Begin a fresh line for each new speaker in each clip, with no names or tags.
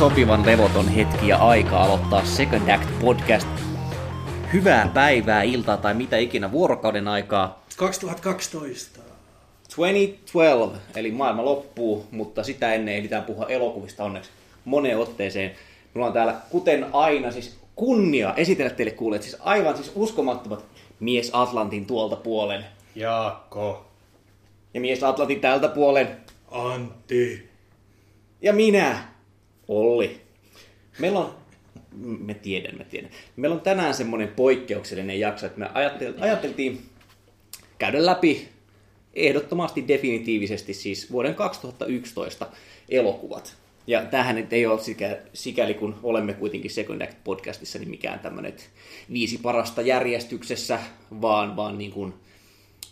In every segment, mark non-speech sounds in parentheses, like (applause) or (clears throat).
sopivan levoton hetki ja aika aloittaa Second Act Podcast. Hyvää päivää, iltaa tai mitä ikinä vuorokauden aikaa.
2012.
2012, eli maailma loppuu, mutta sitä ennen ehditään puhua elokuvista onneksi moneen otteeseen. Mulla on täällä, kuten aina, siis kunnia esitellä teille kuulijat, siis aivan siis uskomattomat mies Atlantin tuolta puolen
Jaakko.
ja mies Atlantin tältä puolen
Antti.
Ja minä, Olli. Meillä on, me tiedän, me tiedän. Meillä on tänään semmoinen poikkeuksellinen jakso, että me ajateltiin käydä läpi ehdottomasti definitiivisesti siis vuoden 2011 elokuvat. Ja tämähän nyt ei ole sikä, sikäli, kun olemme kuitenkin Second Act podcastissa, niin mikään tämmöinen viisi parasta järjestyksessä, vaan, vaan niin kuin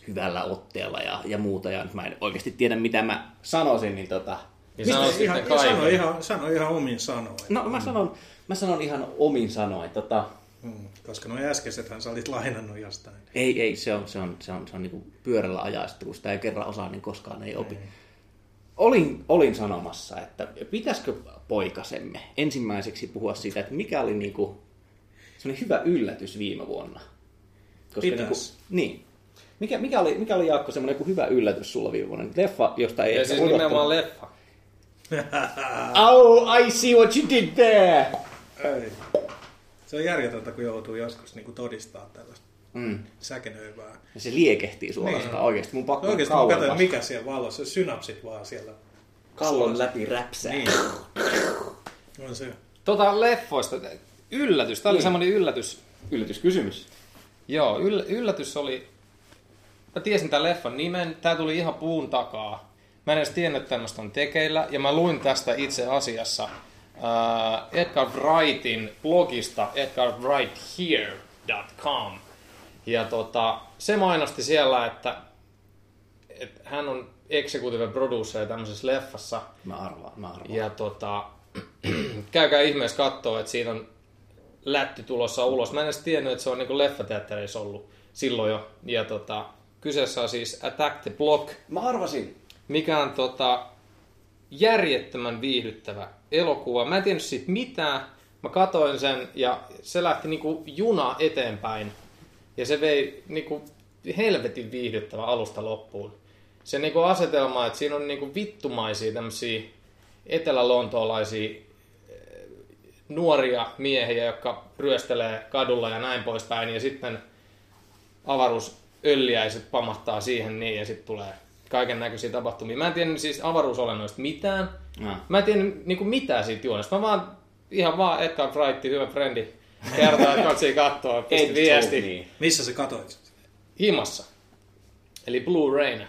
hyvällä otteella ja, ja muuta. Ja mä en oikeasti tiedä, mitä mä sanoisin, niin tota,
Niin sano
ihan, sano, ihan, sano ihan omin sanoin.
No mä sanon, mä sanon ihan omin sanoin. Tota,
Hmm, koska nuo äskeisethän sä olit lainannut jostain.
ei, ei, se on, se on, se on, se on niin pyörällä ajaista, kun sitä ei kerran osaa, niin koskaan ei opi. Olin, olin sanomassa, että pitäisikö poikasemme ensimmäiseksi puhua siitä, että mikä oli niin kuin, hyvä yllätys viime vuonna. Koska
Pitäis.
Niin, kuin, niin. Mikä, mikä, oli, mikä oli Jaakko semmoinen joku hyvä yllätys sulla viime vuonna? Leffa, josta ei
Ja
ehkä
siis
odottanut.
nimenomaan leffa. (laughs)
Oh, I see what you did there!
Ei. Se on järjetöntä, kun joutuu joskus niin todistaa tällaista
Mm.
säkenöivää.
Ja se liekehtii suorastaan
Niin.
oikeasti. Mun pakko
Oikeasti mä
kauan
katsoin, mikä siellä valossa, synapsit vaan siellä.
kallon läpi räpsää.
Niin. On se.
Tota leffoista, yllätys, tää oli
Niin.
semmoinen yllätys.
Yllätyskysymys.
Joo, yll, yllätys oli, mä tiesin tämän leffan nimen, tää tuli ihan puun takaa. Mä en edes tiennyt, että tämmöistä on tekeillä, ja mä luin tästä itse asiassa äh, Edgar Wrightin blogista edgarwrighthere.com. Ja tota, se mainosti siellä, että, että hän on executive producer tämmöisessä leffassa.
Mä arvaan, mä arvaan.
Ja tota, (clears throat) käykää ihmeessä katsoa, että siinä on lätty tulossa ulos. Mä en edes tiennyt, että se on niinku leffateattereissa ollut silloin jo. Ja tota, kyseessä on siis Attack the Block,
Mä arvasin.
Mikä on tota, järjettömän viihdyttävä elokuva. Mä en tiennyt siitä mitään. Mä katoin sen ja se lähti niinku juna eteenpäin. Ja se vei niinku helvetin viihdyttävä alusta loppuun. Se niinku asetelma, että siinä on niinku vittumaisia tämmöisiä etelä-lontoolaisia eh, nuoria miehiä, jotka ryöstelee kadulla ja näin poispäin. Ja sitten avaruusölliäiset pamahtaa siihen niin ja sitten tulee kaiken näköisiä tapahtumia. Mä en tiennyt siis avaruusolennoista mitään.
No.
Mä en tiennyt niinku mitään siitä juonesta. Mä vaan ihan vaan Edgar Wright, hyvä frendi, kertoo, että katsii kattoa, pisti viesti.
me.
Missä sä katoit?
Himassa. Eli Blu-rayna.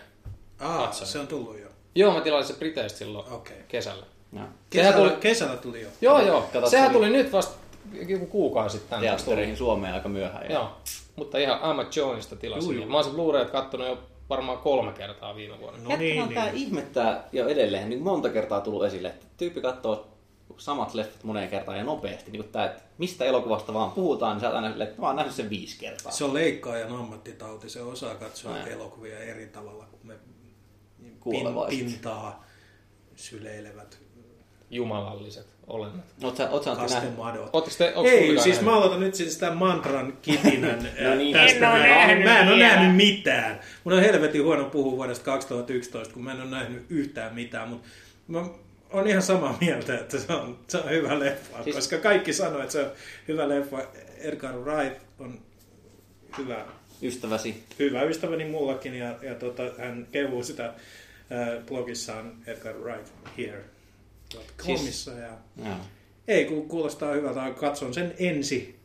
Aa,
Katsoin.
se on tullut jo.
Joo, mä tilasin se Briteistä silloin
Okei.
kesällä.
No.
Kesällä,
tuli-
kesällä tuli jo.
Joo, joo.
Katsotko
Sehän
se-
tuli nyt vasta joku kuukausi sitten. tänne.
Teattereihin Suomeen aika myöhään. Ja...
Joo. Mutta ihan Emma Jonesista tilasin.
Juu, juu.
Mä oon sen Blu-rayt kattonut jo varmaan kolme kertaa viime vuonna.
No
Jätkä
niin,
on tää
niin.
ihmettää jo edelleen, niin monta kertaa tullut esille, että tyyppi katsoo samat leffat moneen kertaan ja nopeasti. Niin tää, että mistä elokuvasta vaan puhutaan, niin sä aina silleen, että mä oon nähnyt sen viisi kertaa.
Se on leikkaajan ammattitauti, se osaa katsoa
Näin.
elokuvia eri tavalla kuin me pin, pintaa syleilevät
Jumalalliset olennot.
Sä, oot sä Antti nähnyt?
kastemadot.
Ootteko te,
Ei, siis
nähnyt?
mä aloitan nyt siis tämän mantran kitinän (laughs)
No niin.
tästä.
En
näin.
nähnyt
mä en ole nähnyt mitään. Mun on helvetin huono puhua vuodesta 2011, kun mä en ole nähnyt yhtään mitään, mutta mä on ihan samaa mieltä, että se on, se on hyvä leffa,
Siis-
siis... koska kaikki sanoo, että se on hyvä leffa. Edgar Wright on hyvä
Ystäväsi.
hyvä ystäväni mullakin ja, ja tota, hän kehuu sitä äh, blogissaan Edgar Wright Here. Komissa ja ei, kun kuulostaa hyvältä, katson sen ensi,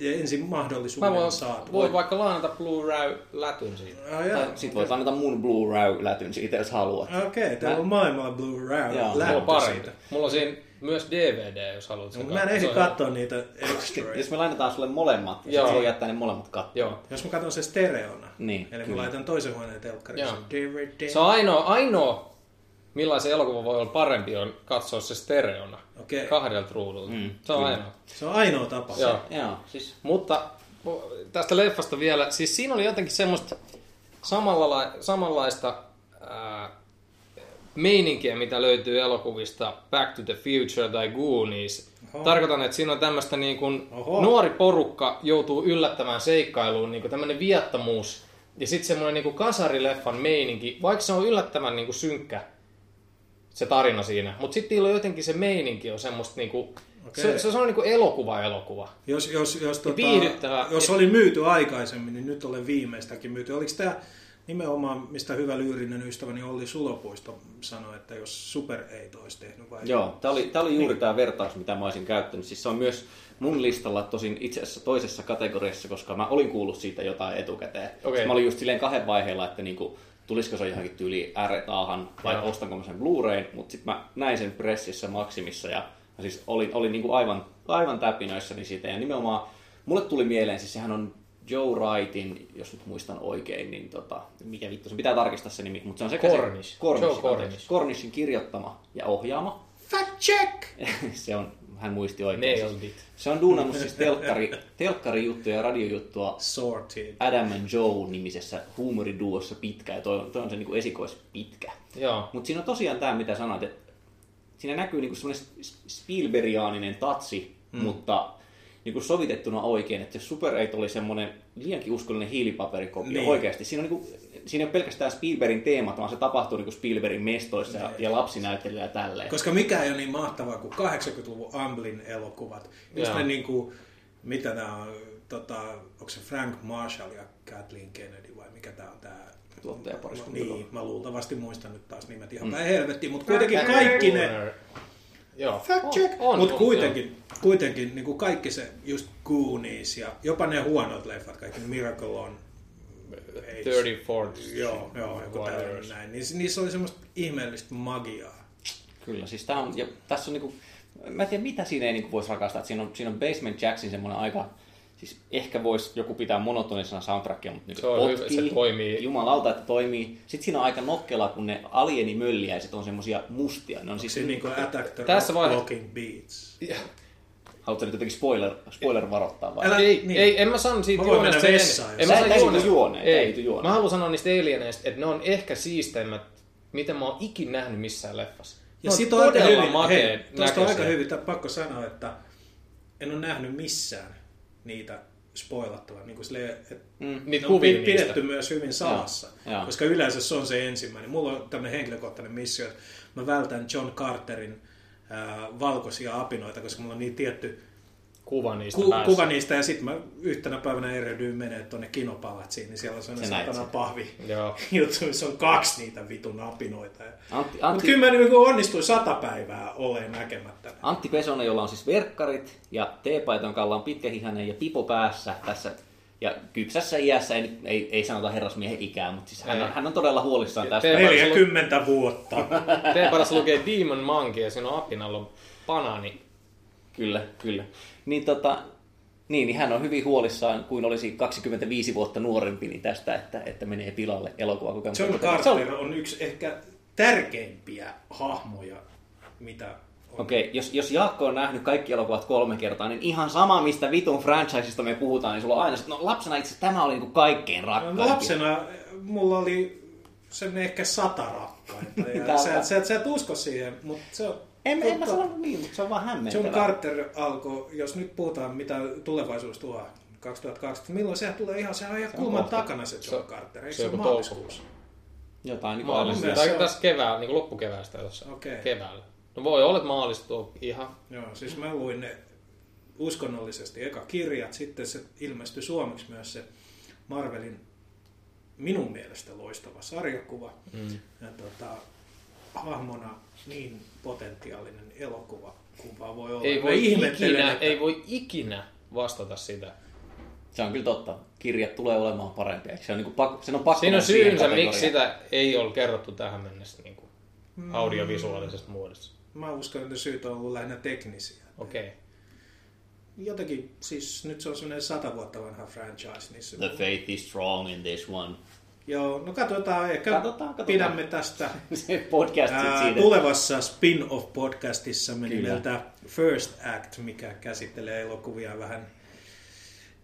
ensi mahdollisuuden
Mä voin,
saatu.
voin vaikka lainata Blu-ray-lätyn siitä.
Joo.
Tai sit voit anneta mun Blu-ray-lätyn siitä, jos haluat.
Okei, okay, täällä
Mä-
on maailmalla Blu-ray
Joo.
Mulla on
lähtö
parempi.
siitä.
Mulla on siinä myös DVD, jos haluat sen
mä en
katsoa.
ehdi katsoa niitä extroja.
Jos me lainataan sulle molemmat, niin
Joo.
sit sä voi jättää ne molemmat katsoa.
Joo.
Jos mä katson se stereona,
Niin,
eli
kyllä.
mä laitan toisen huoneen telkkarissa.
Joo.
DVD.
Se on ainoa, ainoa millaisen elokuva voi olla parempi on katsoa se stereona.
Okei.
Kahdelta ruudulta.
Mm,
se on
kyllä.
ainoa.
Se on ainoa tapa.
Joo.
Joo, siis
Mutta tästä leffasta vielä, siis siinä oli jotenkin semmoista samalla, samanlaista ää, meininkiä, mitä löytyy elokuvista Back to the Future tai Goonies.
Oho.
Tarkoitan, että siinä on tämmöistä niin kuin nuori porukka joutuu yllättävään seikkailuun, niin kuin tämmöinen viattomuus ja sitten semmoinen niin kuin kasarileffan meininki, vaikka se on yllättävän niin kuin synkkä se tarina siinä, mutta sitten on jotenkin se meininki on semmoista niin kuin,
Okei.
se, se, on niin kuin elokuva elokuva.
Jos, jos, jos, tota,
viihdyttävä.
jos oli myyty aikaisemmin, niin nyt olen viimeistäkin myyty. Oliko tämä nimenomaan, mistä hyvä lyyrinen ystäväni Olli Sulopuisto sanoi, että jos Super 8 olisi tehnyt vai?
Joo, tämä oli, tää oli juuri tämä vertaus, mitä mä olisin käyttänyt. Siis se on myös mun listalla tosin itse asiassa toisessa kategoriassa, koska mä olin kuullut siitä jotain etukäteen.
Okei.
Mä olin just silleen kahden vaiheella, että niinku, tulisiko se johonkin tyyliin R-taahan vai
Joo.
ostanko mä sen Blu-rayn, mutta sitten mä näin sen pressissä maksimissa ja mä siis olin, olin niinku aivan, aivan täpinöissäni siitä. Ja nimenomaan mulle tuli mieleen, siis sehän on Joe Wrightin, jos nyt muistan oikein, niin tota, mikä vittu, se pitää tarkistaa se nimi, mutta se on sekä
Cornish.
se, Cornish,
Joe. Cornish.
Cornishin kirjoittama ja ohjaama.
Fact check! (laughs)
se on, hän muisti oikein.
Nailed it.
Se on duunannut siis telkkari, telkkarijuttuja ja radiojuttua
Sorted.
Adam and Joe-nimisessä huumoriduossa pitkä, ja toi, on- toi on se niinku esikoispitkä.
Joo.
Mutta siinä on tosiaan tämä, mitä sanoit, että siinä näkyy niinku semmoinen Spielbergiaaninen tatsi, mm. mutta niinku sovitettuna oikein, että jos Super 8 oli semmoinen liiankin uskollinen hiilipaperikopio
Niin.
niin. oikeasti, siinä, on niinku, siinä ei ole pelkästään Spielbergin teemat, vaan se tapahtuu niinku Spielbergin mestoissa ja, ja lapsinäyttelyä ja tälleen.
Koska mikä ei ole niin mahtavaa kuin 80-luvun Amblin elokuvat. Just
Joo.
ne niinku, mitä nämä on, tota, onko se Frank Marshall ja Kathleen Kennedy vai mikä tämä on tämä?
Tuottajapariskunta.
Niin, mä luultavasti muistan nyt taas nimet ihan päin helvettiin, mutta kuitenkin kaikki ne,
Joo.
Fact check. Mutta kuitenkin, kuitenkin niin kuin kaikki se, just Goonies ja jopa ne huonot leffat, kaikki Miracle on.
34th
Joo, joo, joku tällainen näin. Niin, niissä oli semmoista ihmeellistä magiaa.
Kyllä, siis tää on, ja tässä on niinku, mä en tiedä mitä siinä ei niinku voisi rakastaa, että siinä on, siinä on Basement Jacksin semmoinen aika, siis ehkä voisi joku pitää monotonisena soundtrackia, mutta nyt
Se on hyvä,
potkii,
se toimii.
jumalauta, että toimii. Sitten siinä on aika nokkela, kun ne alienimölliäiset on semmosia mustia. Ne on siis,
Siis niin kuin Attack the
Tässä vaihe-
Walking Beats.
Haluatko nyt jotenkin spoiler, spoiler varoittaa vai?
Älä-
Ei,
niin.
ei, en mä sano siitä
Mä voin
juonesta
mennä
sen
vessaan,
En mä sano
ei
juonesta-
juoneen, juoneen.
Mä haluan sanoa niistä alieneista, että ne on ehkä siisteimmät, mitä mä oon ikin nähnyt missään leffassa.
Ja
Ne
sit on aika
todella
hyvin, hei, tosta on aika hyvin, pakko sanoa, että en ole nähnyt missään niitä spoilattavan. Niin kuin silleen, että
Mm.
Ne on pidetty
niistä.
myös hyvin salassa.
Joo, joo.
Koska yleensä se on se ensimmäinen. Mulla on tämmöinen henkilökohtainen missio, että mä vältän John Carterin ää, valkoisia apinoita, koska mulla on niin tietty
Kuva niistä
ku,
päässä.
kuva niistä. Ja sitten mä yhtenä päivänä erehdyin menee tuonne kinopalatsiin, niin siellä on sellainen
näit
satana pahvi
Joo. (laughs)
juttu, missä on kaksi niitä vitun apinoita.
Antti,
Mutta
Antti,
kyllä mä niin onnistuin sata päivää olemaan näkemättä.
Antti Pesonen, jolla on siis verkkarit ja teepaiton kalla on pitkähihainen ja pipo päässä tässä ja kypsässä iässä, ei, ei, ei sanota herrasmiehen ikää, mutta siis hän, on, hän on todella huolissaan tästä.
Tee-
40 vuotta. (laughs)
T-parassa lukee Demon Monkey ja siinä on apinalla on banaani.
Kyllä, kyllä. Niin, tota, niin, niin hän on hyvin huolissaan, kuin olisi 25 vuotta nuorempi niin tästä, että, että menee pilalle elokuvakokemus.
John
Se on-
Carter on yksi ehkä tärkeimpiä hahmoja, mitä
Okei, jos, jos Jaakko on nähnyt kaikki elokuvat kolme kertaa, niin ihan sama, mistä vitun franchisesta me puhutaan, niin sulla on aina se, että no lapsena itse tämä oli niin rakkain rakkaimpia.
Lapsena mulla oli sen ehkä sata rakkainta. Ja (laughs) sä, sä, sä et usko siihen, mutta se on...
En, en mä sano niin, mutta se on vaan hämmentävää.
John Carter alkoi, jos nyt puhutaan mitä tulevaisuus tuo 2020, milloin se tulee ihan, se on ihan kulman
kohta.
takana se John
Se-
Carter, eikö
se
se
on
ole maaliskuussa?
Jotain niin
se on-
tässä keväällä, niin kuin loppukeväästä jossain.
Okei.
Keväällä. No voi olla, että maalista tuo ihan.
Joo, siis mä luin ne uskonnollisesti eka kirjat, sitten se ilmestyi suomeksi myös se Marvelin minun mielestä loistava sarjakuva.
Mm.
Ja tota, hahmona niin potentiaalinen elokuva kuin vaan voi olla.
Ei voi, ikinä,
että-
ei voi ikinä vastata sitä.
Se on kyllä totta. Kirjat tulee olemaan parempia. Se on, niin kuin pakko, sen on pakko
Siinä on syynsä, miksi sitä ei ole kerrottu tähän mennessä niin kuin audiovisuaalisessa muodossa.
Mä uskon, että syyt on ollut lähinnä teknisiä.
Okei. Okay.
Jotenkin, siis nyt se on semmoinen sata vuotta vanha franchise. Niin se,
The faith is strong in this one.
Joo, no katsotaan, ehkä
Katsotaan, katsotaan.
pidämme tästä (laughs)
Se podcast sit
ää,
siitä.
tulevassa spin-off-podcastissa
Kyllä.
nimeltä First Act, mikä käsittelee elokuvia vähän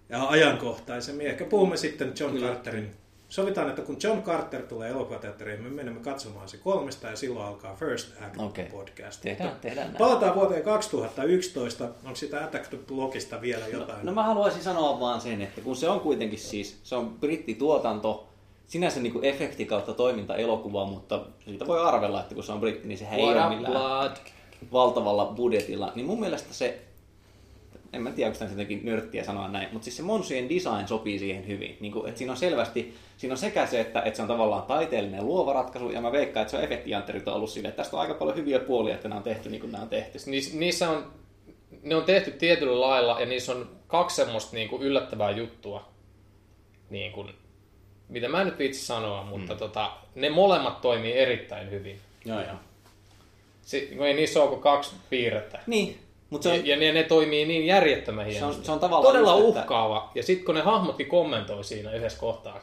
ja ajankohtaisemmin. Ehkä puhumme sitten John
Kyllä.
Carterin sovitaan, että kun John Carter tulee elokuvateatteriin, me menemme katsomaan se kolmesta ja silloin alkaa First Act
Okei.
podcast.
Tehdään, tehdään näin.
Palataan vuoteen 2011. Onko sitä Attack the Blockista vielä jotain?
No mä haluaisin sanoa vaan sen, että kun se on kuitenkin siis, se on brittituotanto, sinänsä niin kuin efekti kautta toiminta elokuva, mutta siitä voi arvella, että kun se on britti, niin sehän ei ole millään
blood?
valtavalla budjetilla. Niin mun mielestä se, en mä tiedä, onko tämä jotenkin nörttiä sanoa näin, mutta siis se Monsien design sopii siihen hyvin. Niin kuin, että siinä on selvästi, siinä on sekä se, että, että se on tavallaan taiteellinen luova ratkaisu, ja mä veikkaan, että se on efektijantterit on ollut silleen, että tästä on aika paljon hyviä puolia, että nämä on tehty niin kuin nämä on tehty.
Niis, niissä on, ne on tehty tietyllä lailla ja niissä on kaksi semmoista niin kuin yllättävää juttua, niin kuin, mitä mä en nyt vitsi sanoa, mutta mm. tota, ne molemmat toimii erittäin hyvin.
Joo, joo.
Si, ei niissä ole kuin kaksi piirrettä.
Niin, mutta se
Ja,
on,
ja ne, ne toimii niin järjettömän
se on,
hienosti.
se on tavallaan
Todella
just, että-
uhkaava. Ja sitten kun ne hahmotkin kommentoi siinä yhdessä kohtaa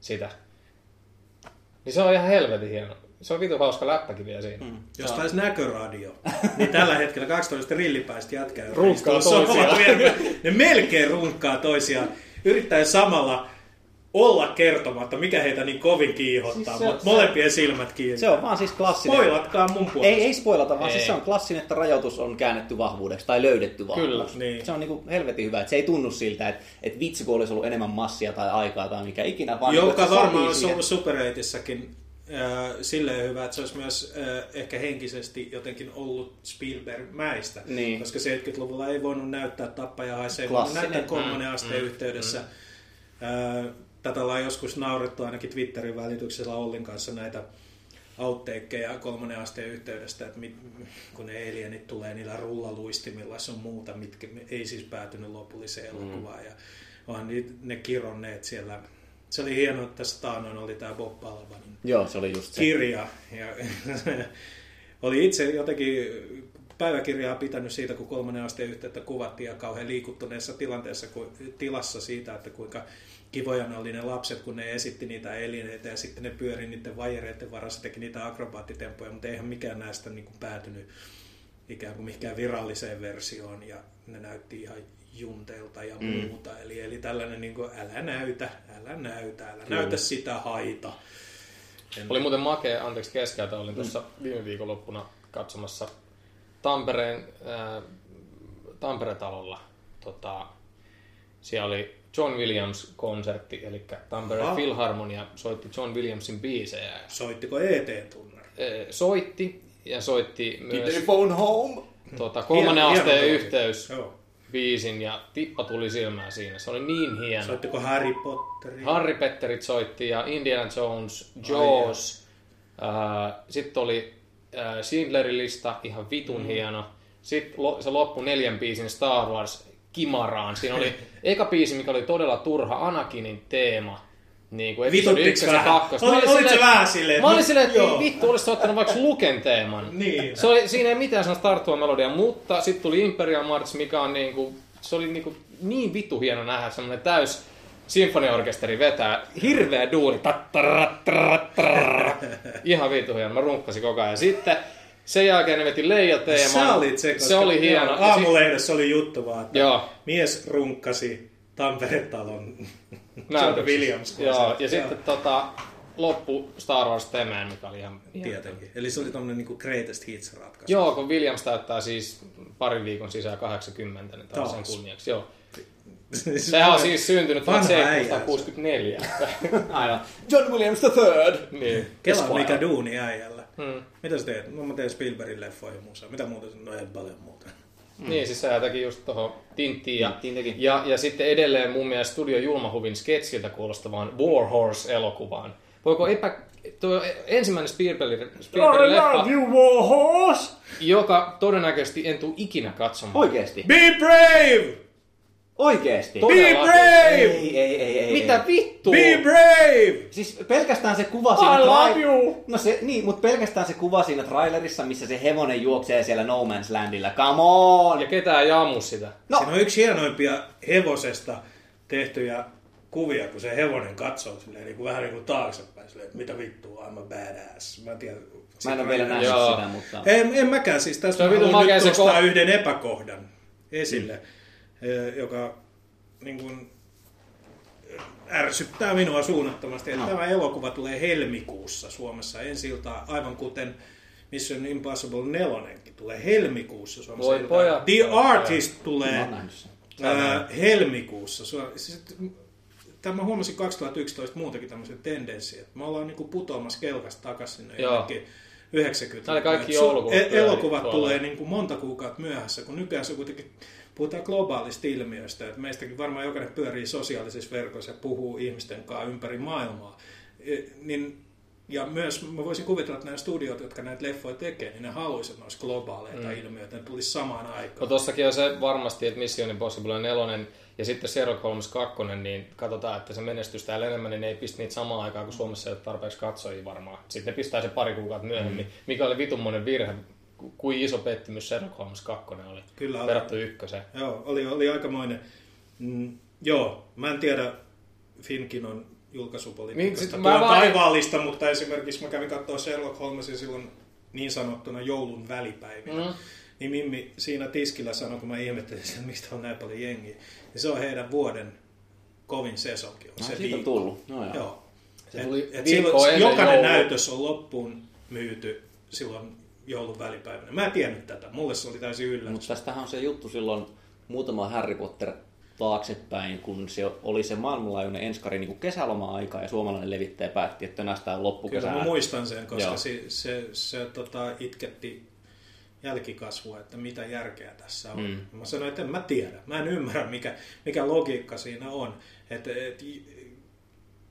sitä, niin se on ihan helvetin hieno. Se on vitu hauska läppäkin vielä siinä. Mm.
Jos taisi näköradio, (laughs) niin tällä hetkellä 12 rillipäistä jätkää, jotka
Runkkaa toisiaan.
ne melkein runkkaa toisiaan, yrittäen samalla olla kertomatta, mikä heitä niin kovin kiihottaa,
Siis
mutta molempien silmät kiinni.
se on vaan siis klassinen.
Spoilatkaa mun puolesta.
Ei, ei spoilata, vaan
Ei.
siis se on klassinen, että rajoitus on käännetty vahvuudeksi tai löydetty vahvuus.
Kyllä,
niin.
Se on niinku helvetin hyvä, että se ei tunnu siltä, että, että vitsi kun olisi ollut enemmän massia tai aikaa tai mikä ikinä, vaan niinku,
Joka
se
varmaan
sopii
olisi
siihen.
ollut Super 8-ssäkin äh, silleen hyvä, että se olisi myös äh, ehkä henkisesti jotenkin ollut Spielberg-mäistä.
Niin.
Koska 70-luvulla ei voinut näyttää tappaja haisee, ei voinut
Klassinen.
näyttää kolmannen asteen yhteydessä. Äh, tätä ollaan joskus naurettu ainakin Twitterin välityksellä Ollin kanssa näitä outtakeja kolmannen asteen yhteydestä, että mit, kun ne alienit tulee niillä rullaluistimilla sun muuta, mitkä ei siis päätynyt lopulliseen elokuvaan. Ja niitä- ne kironneet siellä. Se oli hienoa, että tässä taanoin oli tämä Bob Balabanin
Joo, se oli just se.
kirja. Ja (laughs) oli itse jotenkin päiväkirjaa pitänyt siitä, kun kolmannen asteen yhteyttä kuvattiin ja kauhean liikuttuneessa tilanteessa, ku- tilassa siitä, että kuinka kivoja ne oli ne lapset, kun ne esitti niitä elineitä ja sitten ne pyöri niiden vajereiden varassa, teki niitä akrobaattitemppuja, mutta eihän mikään näistä niin kuin päätynyt ikään kuin mihinkään viralliseen versioon ja ne näytti ihan junteilta ja
Mm.
muuta. Eli, eli tällainen niin kuin, älä näytä, älä näytä, älä näytä sitä haita. En-
Oli muuten makea, anteeksi keskeltä, olin tuossa viime viikonloppuna katsomassa Tampereen, äh, Tampere-talolla. Tota, siellä oli John Williams-konsertti, eli Tampereen
Aha.
Philharmonia soitti John Williamsin biisejä.
Soittiko ET-tunnari?
Soitti ja soitti myös
phone home.
tota, kolmannen
Hieno-
asteen
hieno
yhteys
Joo.
biisin ja tippa tuli silmään siinä. Se oli niin hieno.
Soittiko Harry Potteri?
Harry Petterit soitti ja Indiana Jones, Jaws. Äh, Sitten oli äh, Schindlerin lista, ihan vitun mm. hieno. Sitten se loppui neljän biisin Star Wars Kimaraan. Siinä oli eka biisi, mikä oli todella turha, Anakinin teema. Niin kuin
Vituttiks
ykkösen ja kakkosta.
Oli- olit sä vähän silleen,
Mä olin silleen, että
joo.
vittu, olisi ottanut vaikka Luken teeman.
Niin.
Se oli, siinä ei mitään sellaista tarttua melodia, mutta sitten tuli Imperial March, mikä on niinku, se oli niinku niin vitu hieno nähdä semmoinen täys sinfoniaorkesteri vetää hirveä duuri. Ihan vitu hieno, mä runkkasin koko ajan. Sitten sen jälkeen ne veti Leija-teeman.
Sä olit se, koska
se oli hieno. Ja
aamulehdessä oli juttu vaan, että
Joo.
mies runkkasi Tampere-talon. Williams.
Joo, ja sitten tota, loppu Star Wars temään, mikä oli ihan...
Tietenkin. Eli se oli tommonen niinku greatest hits ratkaisu.
Joo, kun Williams täyttää siis parin viikon sisään 80, niin taas sen kunniaksi. Joo. (laughs) Sehän on siis syntynyt
Vanha
1764. (laughs)
Aivan. John Williams the third.
niin.
Kela mikä duuni äijällä.
Hmm.
Mitä sä teet? No mä teen Spielbergin leffoja ja muuta. Mitä muuta? No ei paljon muuta.
Niin, siis sehän teki just tuohon Tinttiin. Ja,
Tinttiin teki.
ja, ja sitten edelleen mun mielestä Studio Julmahuvin sketsiltä kuulostavaan War Horse-elokuvaan. Voiko epä... Tuo ensimmäinen Spielbergin, Spielbergin leffa,
you, Warhorse!
joka todennäköisesti en tule ikinä katsomaan.
Oikeesti?
Be brave!
Oikeesti?
Be brave!
Ei, ei, ei, ei.
Mitä
ei.
vittua?
Be brave!
Siis pelkästään se kuva
I
siinä...
love
trai-
you!
No se, niin, mutta pelkästään se kuva siinä trailerissa, missä se hevonen juoksee siellä No Man's Landilla. Come on!
Ja ketään ei ammu sitä.
No,
Siinä on yksi hienoimpia hevosesta tehtyjä kuvia, kun se hevonen katsoo silleen, niin kuin, vähän niin kuin taaksepäin, silleen, että mitä vittua, I'm a badass. Mä en tiedä.
mä en ole vielä nähnyt sitä, mutta...
En, en mäkään, siis
on
mä haluan nyt
se
nostaa
ko-
yhden epäkohdan esille, mm. Joka niin kuin, ärsyttää minua suunnattomasti, että no. tämä elokuva tulee helmikuussa Suomessa ensi iltaa, aivan kuten Mission Impossible 4 tulee helmikuussa Suomessa.
Voi pojat.
The Artist
Mä
tulee ää, helmikuussa. Tämä huomasin 2011 muutenkin tämmöisen tendenssin, että me ollaan niinku putoamassa kelkasta takaisin sinne
Joo.
jonnekin 90
Tää oli kaikki joulukuvat
e- Elokuvat tulee niinku monta kuukautta myöhässä, kun nykyään se kuitenkin puhutaan globaalista ilmiöstä, että meistäkin varmaan jokainen pyörii sosiaalisissa verkoissa ja puhuu ihmisten kanssa ympäri maailmaa. E, niin, ja myös mä voisin kuvitella, että nämä studiot, jotka näitä leffoja tekee, niin ne haluaisivat, että ne olisi globaaleita mm. ilmiöitä, ne tulisi samaan aikaan.
No tossakin on se varmasti, että Mission Impossible 4 ja sitten Sherlock Holmes 2, niin katsotaan, että se menestys täällä enemmän, niin ne ei pistä niitä samaan aikaan, kun Suomessa ei ole tarpeeksi katsojia varmaan. Sitten ne pistää se pari kuukautta myöhemmin, mm. mikä oli vitummonen virhe, kuin iso pettymys Sherlock Holmes 2 oli
Kyllä oli.
verrattu ykköseen.
Joo, oli, oli aikamoinen. Mm, joo, mä en tiedä Finkin on julkaisupolitiikasta
Niin, mä vaan-
taivaallista, mutta esimerkiksi mä kävin katsoa Sherlock Holmesin silloin niin sanottuna joulun välipäivinä. Mm. Niin Mimmi siinä tiskillä sanoi, kun mä ihmettelin sen, mistä on näin paljon jengiä, niin se on heidän vuoden kovin sesonki. On
No,
se
siitä on tullut. No, joo.
Joo.
Se
Et-
tuli
et silloin, jokainen
joulua.
näytös on loppuun myyty silloin joulun välipäivänä. Mä en tiennyt tätä. Mulle se oli täysin yllätys.
Mutta tästähän on se juttu silloin muutama Harry Potter taaksepäin, kun se oli se maailmanlaajuinen enskari niin kesäloma-aika ja suomalainen levittäjä päätti, että nästään
Kyllä
loppukesänä.
mä muistan sen, koska
Joo.
se, se, se tota, itketti jälkikasvua, että mitä järkeä tässä on. Mm. Mä sanoin, että en mä tiedä. Mä en ymmärrä, mikä, mikä logiikka siinä on. Et, et,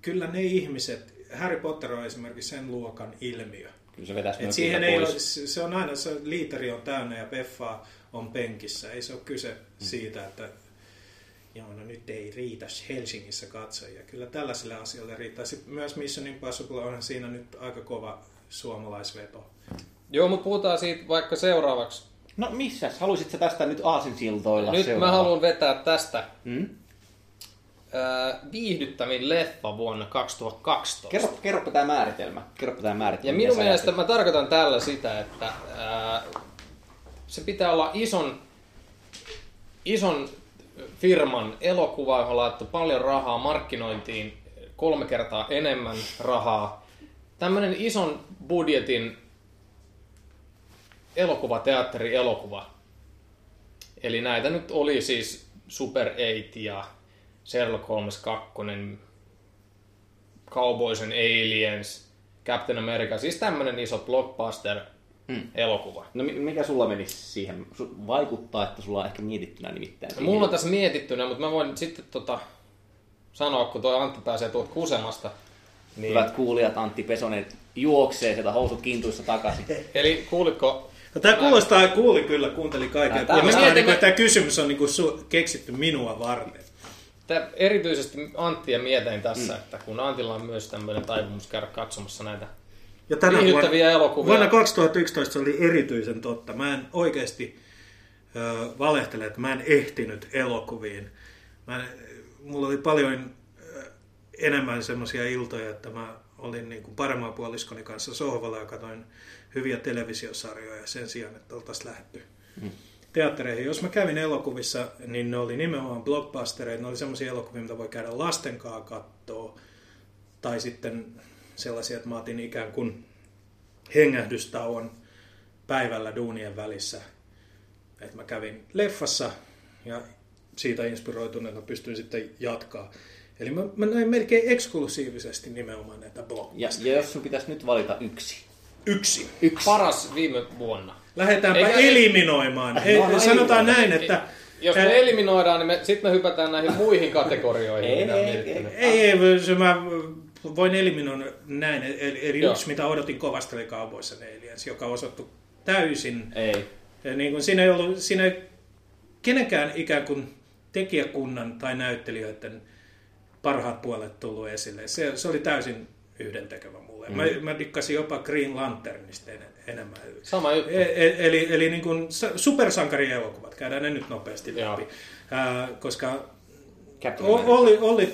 kyllä ne ihmiset, Harry Potter on esimerkiksi sen luokan ilmiö.
Kyllä se vetäisi
Et siihen ei
pois.
ole, se on aina, se liiteri on täynnä ja Peffa on penkissä. Ei se ole kyse
Mm.
siitä, että joo, no nyt ei riitä Helsingissä katsojia. Kyllä tällaisille asioille riittää. Sitten myös Mission Impossible onhan siinä nyt aika kova suomalaisveto.
Joo, mutta puhutaan siitä vaikka seuraavaksi.
No missäs? Haluaisitko tästä nyt aasinsiltoilla
Nyt
seuraava?
mä haluan vetää tästä
Hmm?
Ää, viihdyttävin leffa vuonna 2012.
Kerro, kerropa tämä määritelmä. Kerropa tämä määritelmä.
Ja minun mielestä mä tarkoitan tällä sitä, että ää, se pitää olla ison, ison firman elokuva, johon on laittu paljon rahaa markkinointiin, kolme kertaa enemmän rahaa. Tämmöinen ison budjetin elokuva, teatteri, elokuva. Eli näitä nyt oli siis Super 8 ja Sherlock Holmes 2, Cowboys and Aliens, Captain America, siis tämmönen iso blockbuster-elokuva.
No mi- mikä sulla menisi siihen? Vaikuttaa, että sulla on ehkä mietittynä nimittäin.
No,
siihen.
mulla on tässä mietittynä, mutta mä voin sitten tota, sanoa, kun toi Antti pääsee tuolta kusemasta. Niin,
Hyvät kuulijat, Antti Pesonen juoksee sieltä housut kintuissa takaisin. (laughs)
Eli kuulitko,
No, tämä kuulostaa, kuuli kyllä, kuunteli kaiken. Niin kuin, että tämä kysymys on niin kuin su- keksitty minua varten.
Tää erityisesti Anttia mietin tässä, mm. että kun Antilla on myös tämmöinen taipumus käydä katsomassa näitä
Ja tänä
Viihdyttäviä
vuonna,
elokuvia.
vuonna 2011 se oli erityisen totta. Mä en oikeasti ö, valehtele, että mä en ehtinyt elokuviin. Mä en, mulla oli paljon ö, enemmän semmoisia iltoja, että mä olin niin kuin paremman puoliskoni kanssa sohvalla ja katsoin hyviä televisiosarjoja sen sijaan, että oltaisiin lähdetty mm. Teattereihin. Jos mä kävin elokuvissa, niin ne oli nimenomaan blockbustereita. Ne oli semmoisia elokuvia, mitä voi käydä lasten kanssa kattoo. Tai sitten sellaisia, että mä otin ikään kuin hengähdystauon päivällä duunien välissä. Että mä kävin leffassa ja siitä inspiroituneena pystyin sitten jatkaa. Eli mä, mä näin melkein eksklusiivisesti nimenomaan näitä
Ja,
blockbustereita.
ja jos sun pitäisi nyt valita yksi.
Yksi.
Yksi.
paras viime vuonna.
Lähdetäänpä
Eikä-
eliminoimaan.
No,
Ei,
no,
sanotaan
eliminoidaan.
näin, että
Jos me eliminoidaan, niin me, sitten me hypätään näihin muihin kategorioihin.
Ei, ei,
ei, ei, se mä voin eliminoida näin. Eli, eli yksi, mitä odotin kovasti, oli Cowboys and Aliens, joka osoittui täysin
Ei.
Ja niin kuin siinä ei ollut siinä ei kenenkään ikään kuin tekijäkunnan tai näyttelijöiden parhaat puolet tullut esille. Se, se oli täysin yhdentekevä mulle. Mm. Mä, mä dikkasin jopa Green Lanternista en, enemmän.
Sama juttu.
E, e, eli eli niin kuin sa- supersankarielokuvat, käydään ne nyt nopeasti läpi. Ää, koska
Captain
O-
America.
Olli, Olli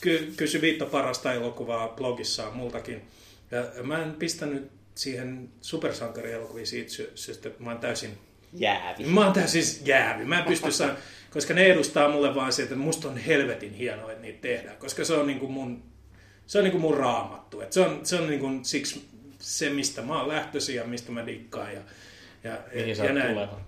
ky- kysyi viittä parasta elokuvaa blogissaan multakin. Ja mä en pistänyt siihen supersankarielokuviin siitä sy- syystä, että mä oon täysin
Jäävi.
Mä oon täysin jäävi. Mä en pysty sanoa, koska ne edustaa mulle vaan se, että musta on helvetin hienoa, että niitä tehdään, koska se on niinku mun, se on niinku mun raamattu. Et se on, se on niinku siksi se, mistä mä oon lähtöisin ja mistä mä dikkaan. Ja, ja,
Mihin sä
ja
oot
näin.
tuleva. (laughs)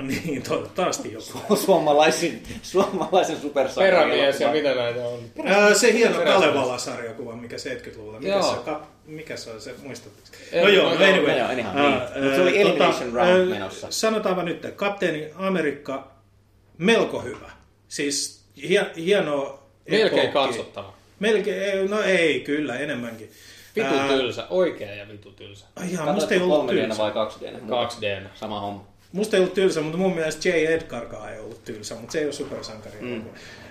Niin, toivottavasti joku.
Suomalaisen, suomalaisen supersankarin
Perämies ja mitä näitä on.
Ää, se hieno. Kalevala-sarjakuva, mikä 70-luvulla, mikä
Joo.
se, kap, mikä se on se, muistatteko?
En-
No joo,
no
no anyway.
no joo, anyhow,
Ää,
niin. Se oli
ää,
Elimination Round
ää,
menossa.
Sanotaanpa nyt, että Kapteeni Amerikka, melko hyvä. Siis hie, hieno
Melkein
epokki.
katsottava.
Melkein, no ei, kyllä, enemmänkin.
Vitu
Ää,
tylsä, oikea ja vitu tylsä.
Ai jaa, musta ei ollut
3D
tylsä.
vai 2D?
2D.
Sama homma.
Musta ei ollut tylsä, mutta mun mielestä J. Edgarkaan ei ollut tylsä, mutta se ei ole supersankari. Mm.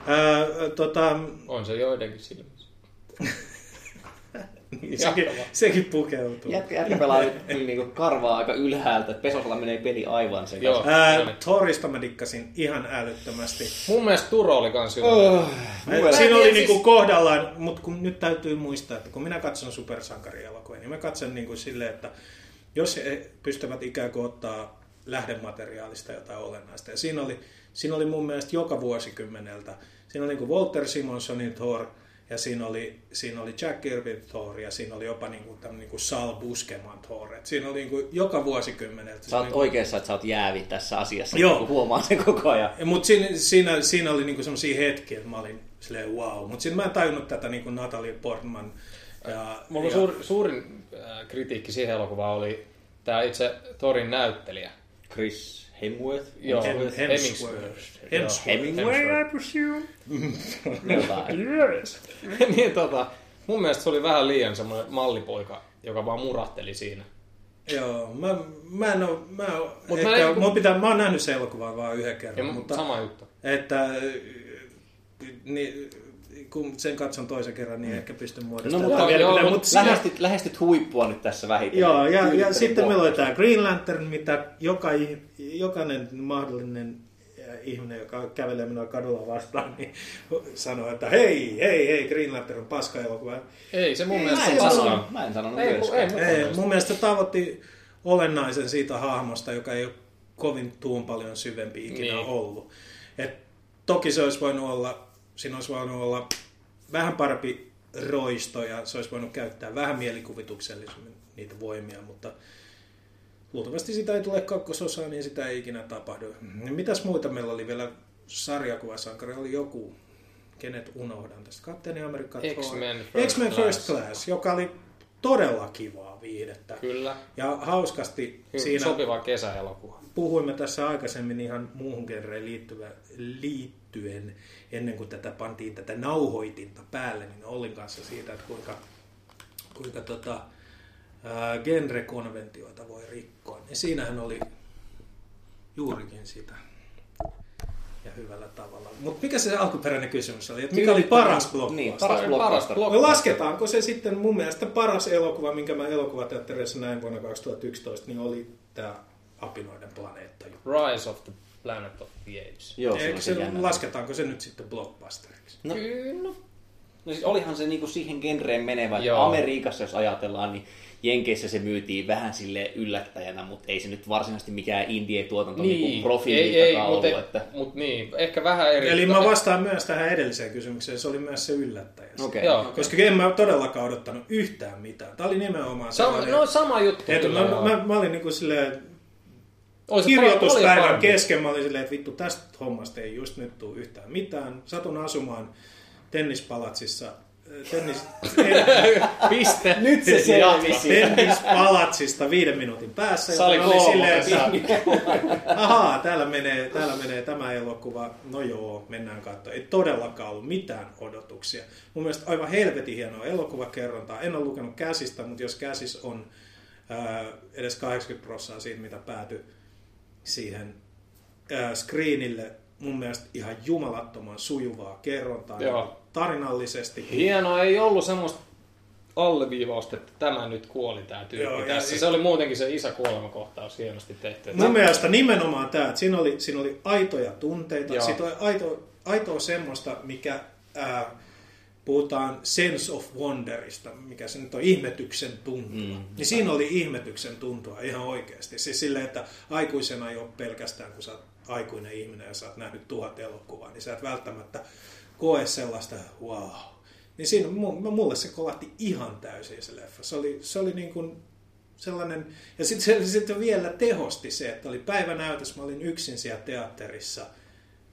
Ää, tota,
On se joidenkin silmissä. (laughs)
niin sekin, sekin pukeutuu.
Jätkä, jätkä pelaa nyt niinku karvaa aika ylhäältä. Pesosalla menee peli aivan sekaisin.
Joo.
Ää, Thorista mä dikkasin ihan älyttömästi.
Mun mielestä Turo oli kans hyvä.
Oh,
Siinä oli niinku kohdallaan, mutta kun nyt täytyy muistaa, että kun minä katson supersankarielokuvia, niin mä katson niinku silleen, että jos he pystyvät ikään kuin ottaa lähdemateriaalista jotain olennaista. Ja siinä oli, siinä oli mun mielestä joka vuosikymmeneltä. Siinä oli niinku Walter Simonsonin Thor, ja siinä oli, siinä oli Jack Kirby Thor, ja siinä oli jopa niinku, tämmönen niinku Sal Buscema Thor. Et siinä oli niinku joka vuosikymmeneltä.
Sä oot
niinku,
oikeassa, että sä oot jäävi tässä asiassa.
Joo.
Joo. Huomaan sen koko ajan.
mutta siinä, siinä, siinä oli niinku semmoisia hetkiä, että mä olin silleen wow. Mutta sitten mä en tajunnut tätä niinku Natalie Portman. Ja,
Mulla
ja,
suur, suurin kritiikki siihen elokuvaan oli tämä itse Torin näyttelijä.
Chris Hemsworth?
Joo,
Hem-
Hemsworth.
Hemsworth. Hemsworth.
Hemingway, I presume. (laughs) Jotain. (laughs)
niin tota, mun mielestä se oli vähän liian semmoinen mallipoika, joka vaan murahteli siinä.
Joo, mä, mä en oo, mä,
Mut
ehkä,
mä en-
mä, pitää, mä oon nähnyt sen elokuvan vaan yhden kerran,
Ja
mutta
mutta... sama juttu.
että niin, kun sen katson toisen kerran, niin ehkä pystyn
No,
muodostamaan
mutta,
joo,
mielipideen,
mut
mutta siinä-
lähestyt, lähestyt huippua nyt tässä vähitellen.
Joo, ja, ja
Tyylittävin
sitten meillä oli
kohta.
tämä Green Lantern, mitä joka, jokainen mahdollinen äh, ihminen, joka kävelee minua kadulla vastaan, niin (laughs) sanoo, että hei, hei, hei, Green Lantern on paska elokuva.
Ei, se mun
Mä
mielestä on paskaa.
mä en sanonut
Ei, ei,
myöskään.
mun
Ei,
mielestä.
mun mielestä tavoitti olennaisen siitä hahmosta, joka ei ole kovin tuon paljon syvempi ikinä
Niin.
niin. ollut. Et toki se olisi voinut olla, siinä olisi voinut olla vähän parempi roisto ja se olisi voinut käyttää vähän mielikuvituksellisemmin niitä voimia, mutta luultavasti sitä ei tule kakkososaa, niin sitä ei ikinä tapahdu. Ja Mitäs muita meillä oli vielä sarjakuvasankari? Oli joku, kenet unohdan tästä. Kapteeni Amerikka.
X-Men First
X-Men
Class.
First Class, joka oli todella kivaa viihdettä.
Kyllä.
Ja hauskasti
Hy-
siinä
Sopiva kesäelokuva.
Puhuimme tässä aikaisemmin ihan muuhun genreen liittyvä, liittyen, ennen kuin tätä pantiin tätä nauhoitinta päälle, niin Ollin kanssa siitä, että kuinka, kuinka tota, ää, genrekonventioita voi rikkoa. Ja siinähän oli juurikin sitä. Ja hyvällä tavalla. Mutta mikä se alkuperäinen kysymys oli? Että mikä oli paras blockbuster?
Niin,
Paras
blockbuster.
No lasketaanko se sitten mun mielestä paras elokuva, minkä mä elokuvateatterissa näin vuonna 2011, niin oli tämä Apinoiden planeetta.
Rise of the Planet of the Apes.
Joo, se
Eikö se,
se
lasketaanko se nyt sitten blockbusteriksi?
No,
Kyllä.
no siis olihan se niinku siihen genreen menevä. että
Joo.
Amerikassa, jos ajatellaan, niin Jenkeissä se myytiin vähän sille yllättäjänä, mutta ei se nyt varsinaisesti mikään indie-tuotanto niin, niin profiili
ei, ei, mutta
ollut. Että...
mut niin, ehkä vähän eri.
Eli mä vastaan myös tähän edelliseen kysymykseen, se oli myös se yllättäjä.
Okei.
Joo.
Koska en mä todellakaan odottanut yhtään mitään. Tämä oli nimenomaan
Sama,
sellainen...
no sama juttu.
että mä, mä, mä, olin niinku silleen, kirjoituspäivän
paljon
kesken mä olin silleen, että vittu tästä hommasta ei just nyt tule yhtään mitään. Satun asumaan tennispalatsissa, äh, tennis, (laughs)
Piste.
Nyt se selvisi.
tennispalatsista viiden minuutin päässä.
Sali
oli silleen, että (laughs) ahaa, täällä menee, täällä menee tämä elokuva. No joo, mennään katsomaan. Ei todellakaan ollut mitään odotuksia. Mun mielestä aivan helvetin hienoa elokuvakerrontaa. En ole lukenut käsistä, mutta jos käsis on ää, edes 80 prosenttia siitä, mitä päätyi siihen ää, screenille, mun mielestä ihan jumalattoman sujuvaa kerrontaa
Joo.
tarinallisesti.
Hienoa, ei ollut semmoista alleviivausta, että tämä nyt kuoli tämä tyyppi
Joo, ja-
tässä. Se oli muutenkin se isä kuolemakohtaus hienosti tehty.
Mun mielestä nimenomaan tämä, että siinä oli, siinä oli aitoja tunteita,
Joo.
siitä oli aito, aitoa semmoista, mikä ää, puhutaan sense of wonderista, mikä se nyt on, ihmetyksen tuntua. Mm, niin siinä oli ihmetyksen tuntua ihan oikeasti. Siis silleen, että aikuisena ei ole pelkästään, kun sä oot aikuinen ihminen ja sä oot nähnyt tuhat elokuvaa, niin sä et välttämättä koe sellaista, wow. Niin siinä mulle se kolahti ihan täysin se leffa. Se oli, se oli niin kuin sellainen, ja sitten se sit vielä tehosti se, että oli päivänäytös, mä olin yksin siellä teatterissa,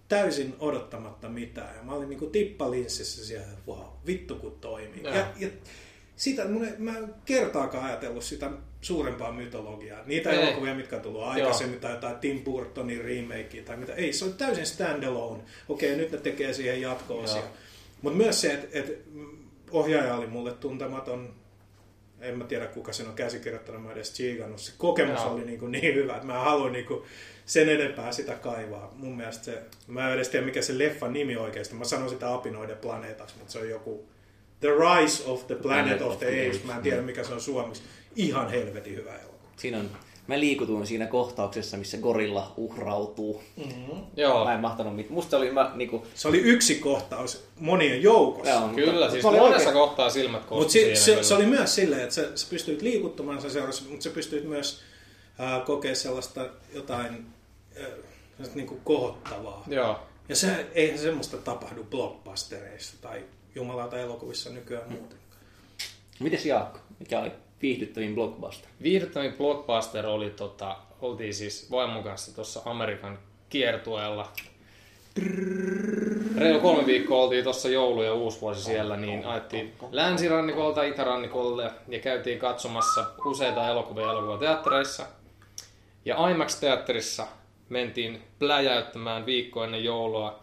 täysin odottamatta mitään. Ja mä olin niin tippalinssissä siellä, wow, vittu kun toimii. Ja, ja sitä, mun, mä en kertaakaan ajatellut sitä suurempaa mytologiaa. Niitä ei. elokuvia, mitkä on tullut aikaisemmin, Joo. tai jotain Tim Burtonin remake tai mitä. Ei, se on täysin standalone. Okei, nyt ne tekee siihen jatko-osia. Mutta myös se, että et ohjaaja oli mulle tuntematon. En mä tiedä, kuka sen on käsikirjoittanut, mä edes chiikannut. Se kokemus Joo. oli niin, kuin niin hyvä, että mä haluan niin kuin sen enempää sitä kaivaa. Mun mielestä se, mä en edes tiedä, mikä se leffan nimi oikeasti. Mä sanon sitä Apinoiden planeetaksi, mutta se on joku The Rise of the Planet of the Apes. Mä en tiedä, mikä se on suomeksi. Ihan helvetin hyvä elokuva.
Siinä on Mä liikutuin siinä kohtauksessa, missä gorilla uhrautuu.
Mm-hmm. Joo.
Mä en mahtanut mitään. Musta oli mä niinku...
Se oli yksi kohtaus monien joukossa.
Joo, Kyllä, siis oli monessa oikein... kohtaa silmät kohti
Mutta se, se, se, oli myös silleen, että sä, sä pystyit liikuttamaan sä seurassa, mutta sä pystyit myös äh, kokea sellaista jotain äh, niinku kohottavaa.
Joo.
Ja se, eihän semmoista tapahdu blockbustereissa tai jumalauta elokuvissa nykyään muuten.
Mites Jaakko? Mikä oli viihdyttävin blockbuster?
Viihdyttävin blockbuster oli, tota, oltiin siis vaimon kanssa tuossa Amerikan kiertueella. Reilu kolme viikkoa oltiin tuossa joulu ja vuosi siellä, niin ajettiin länsirannikolta itärannikolle ja käytiin katsomassa useita elokuvia elokuvateattereissa. Ja IMAX-teatterissa mentiin pläjäyttämään viikko ennen joulua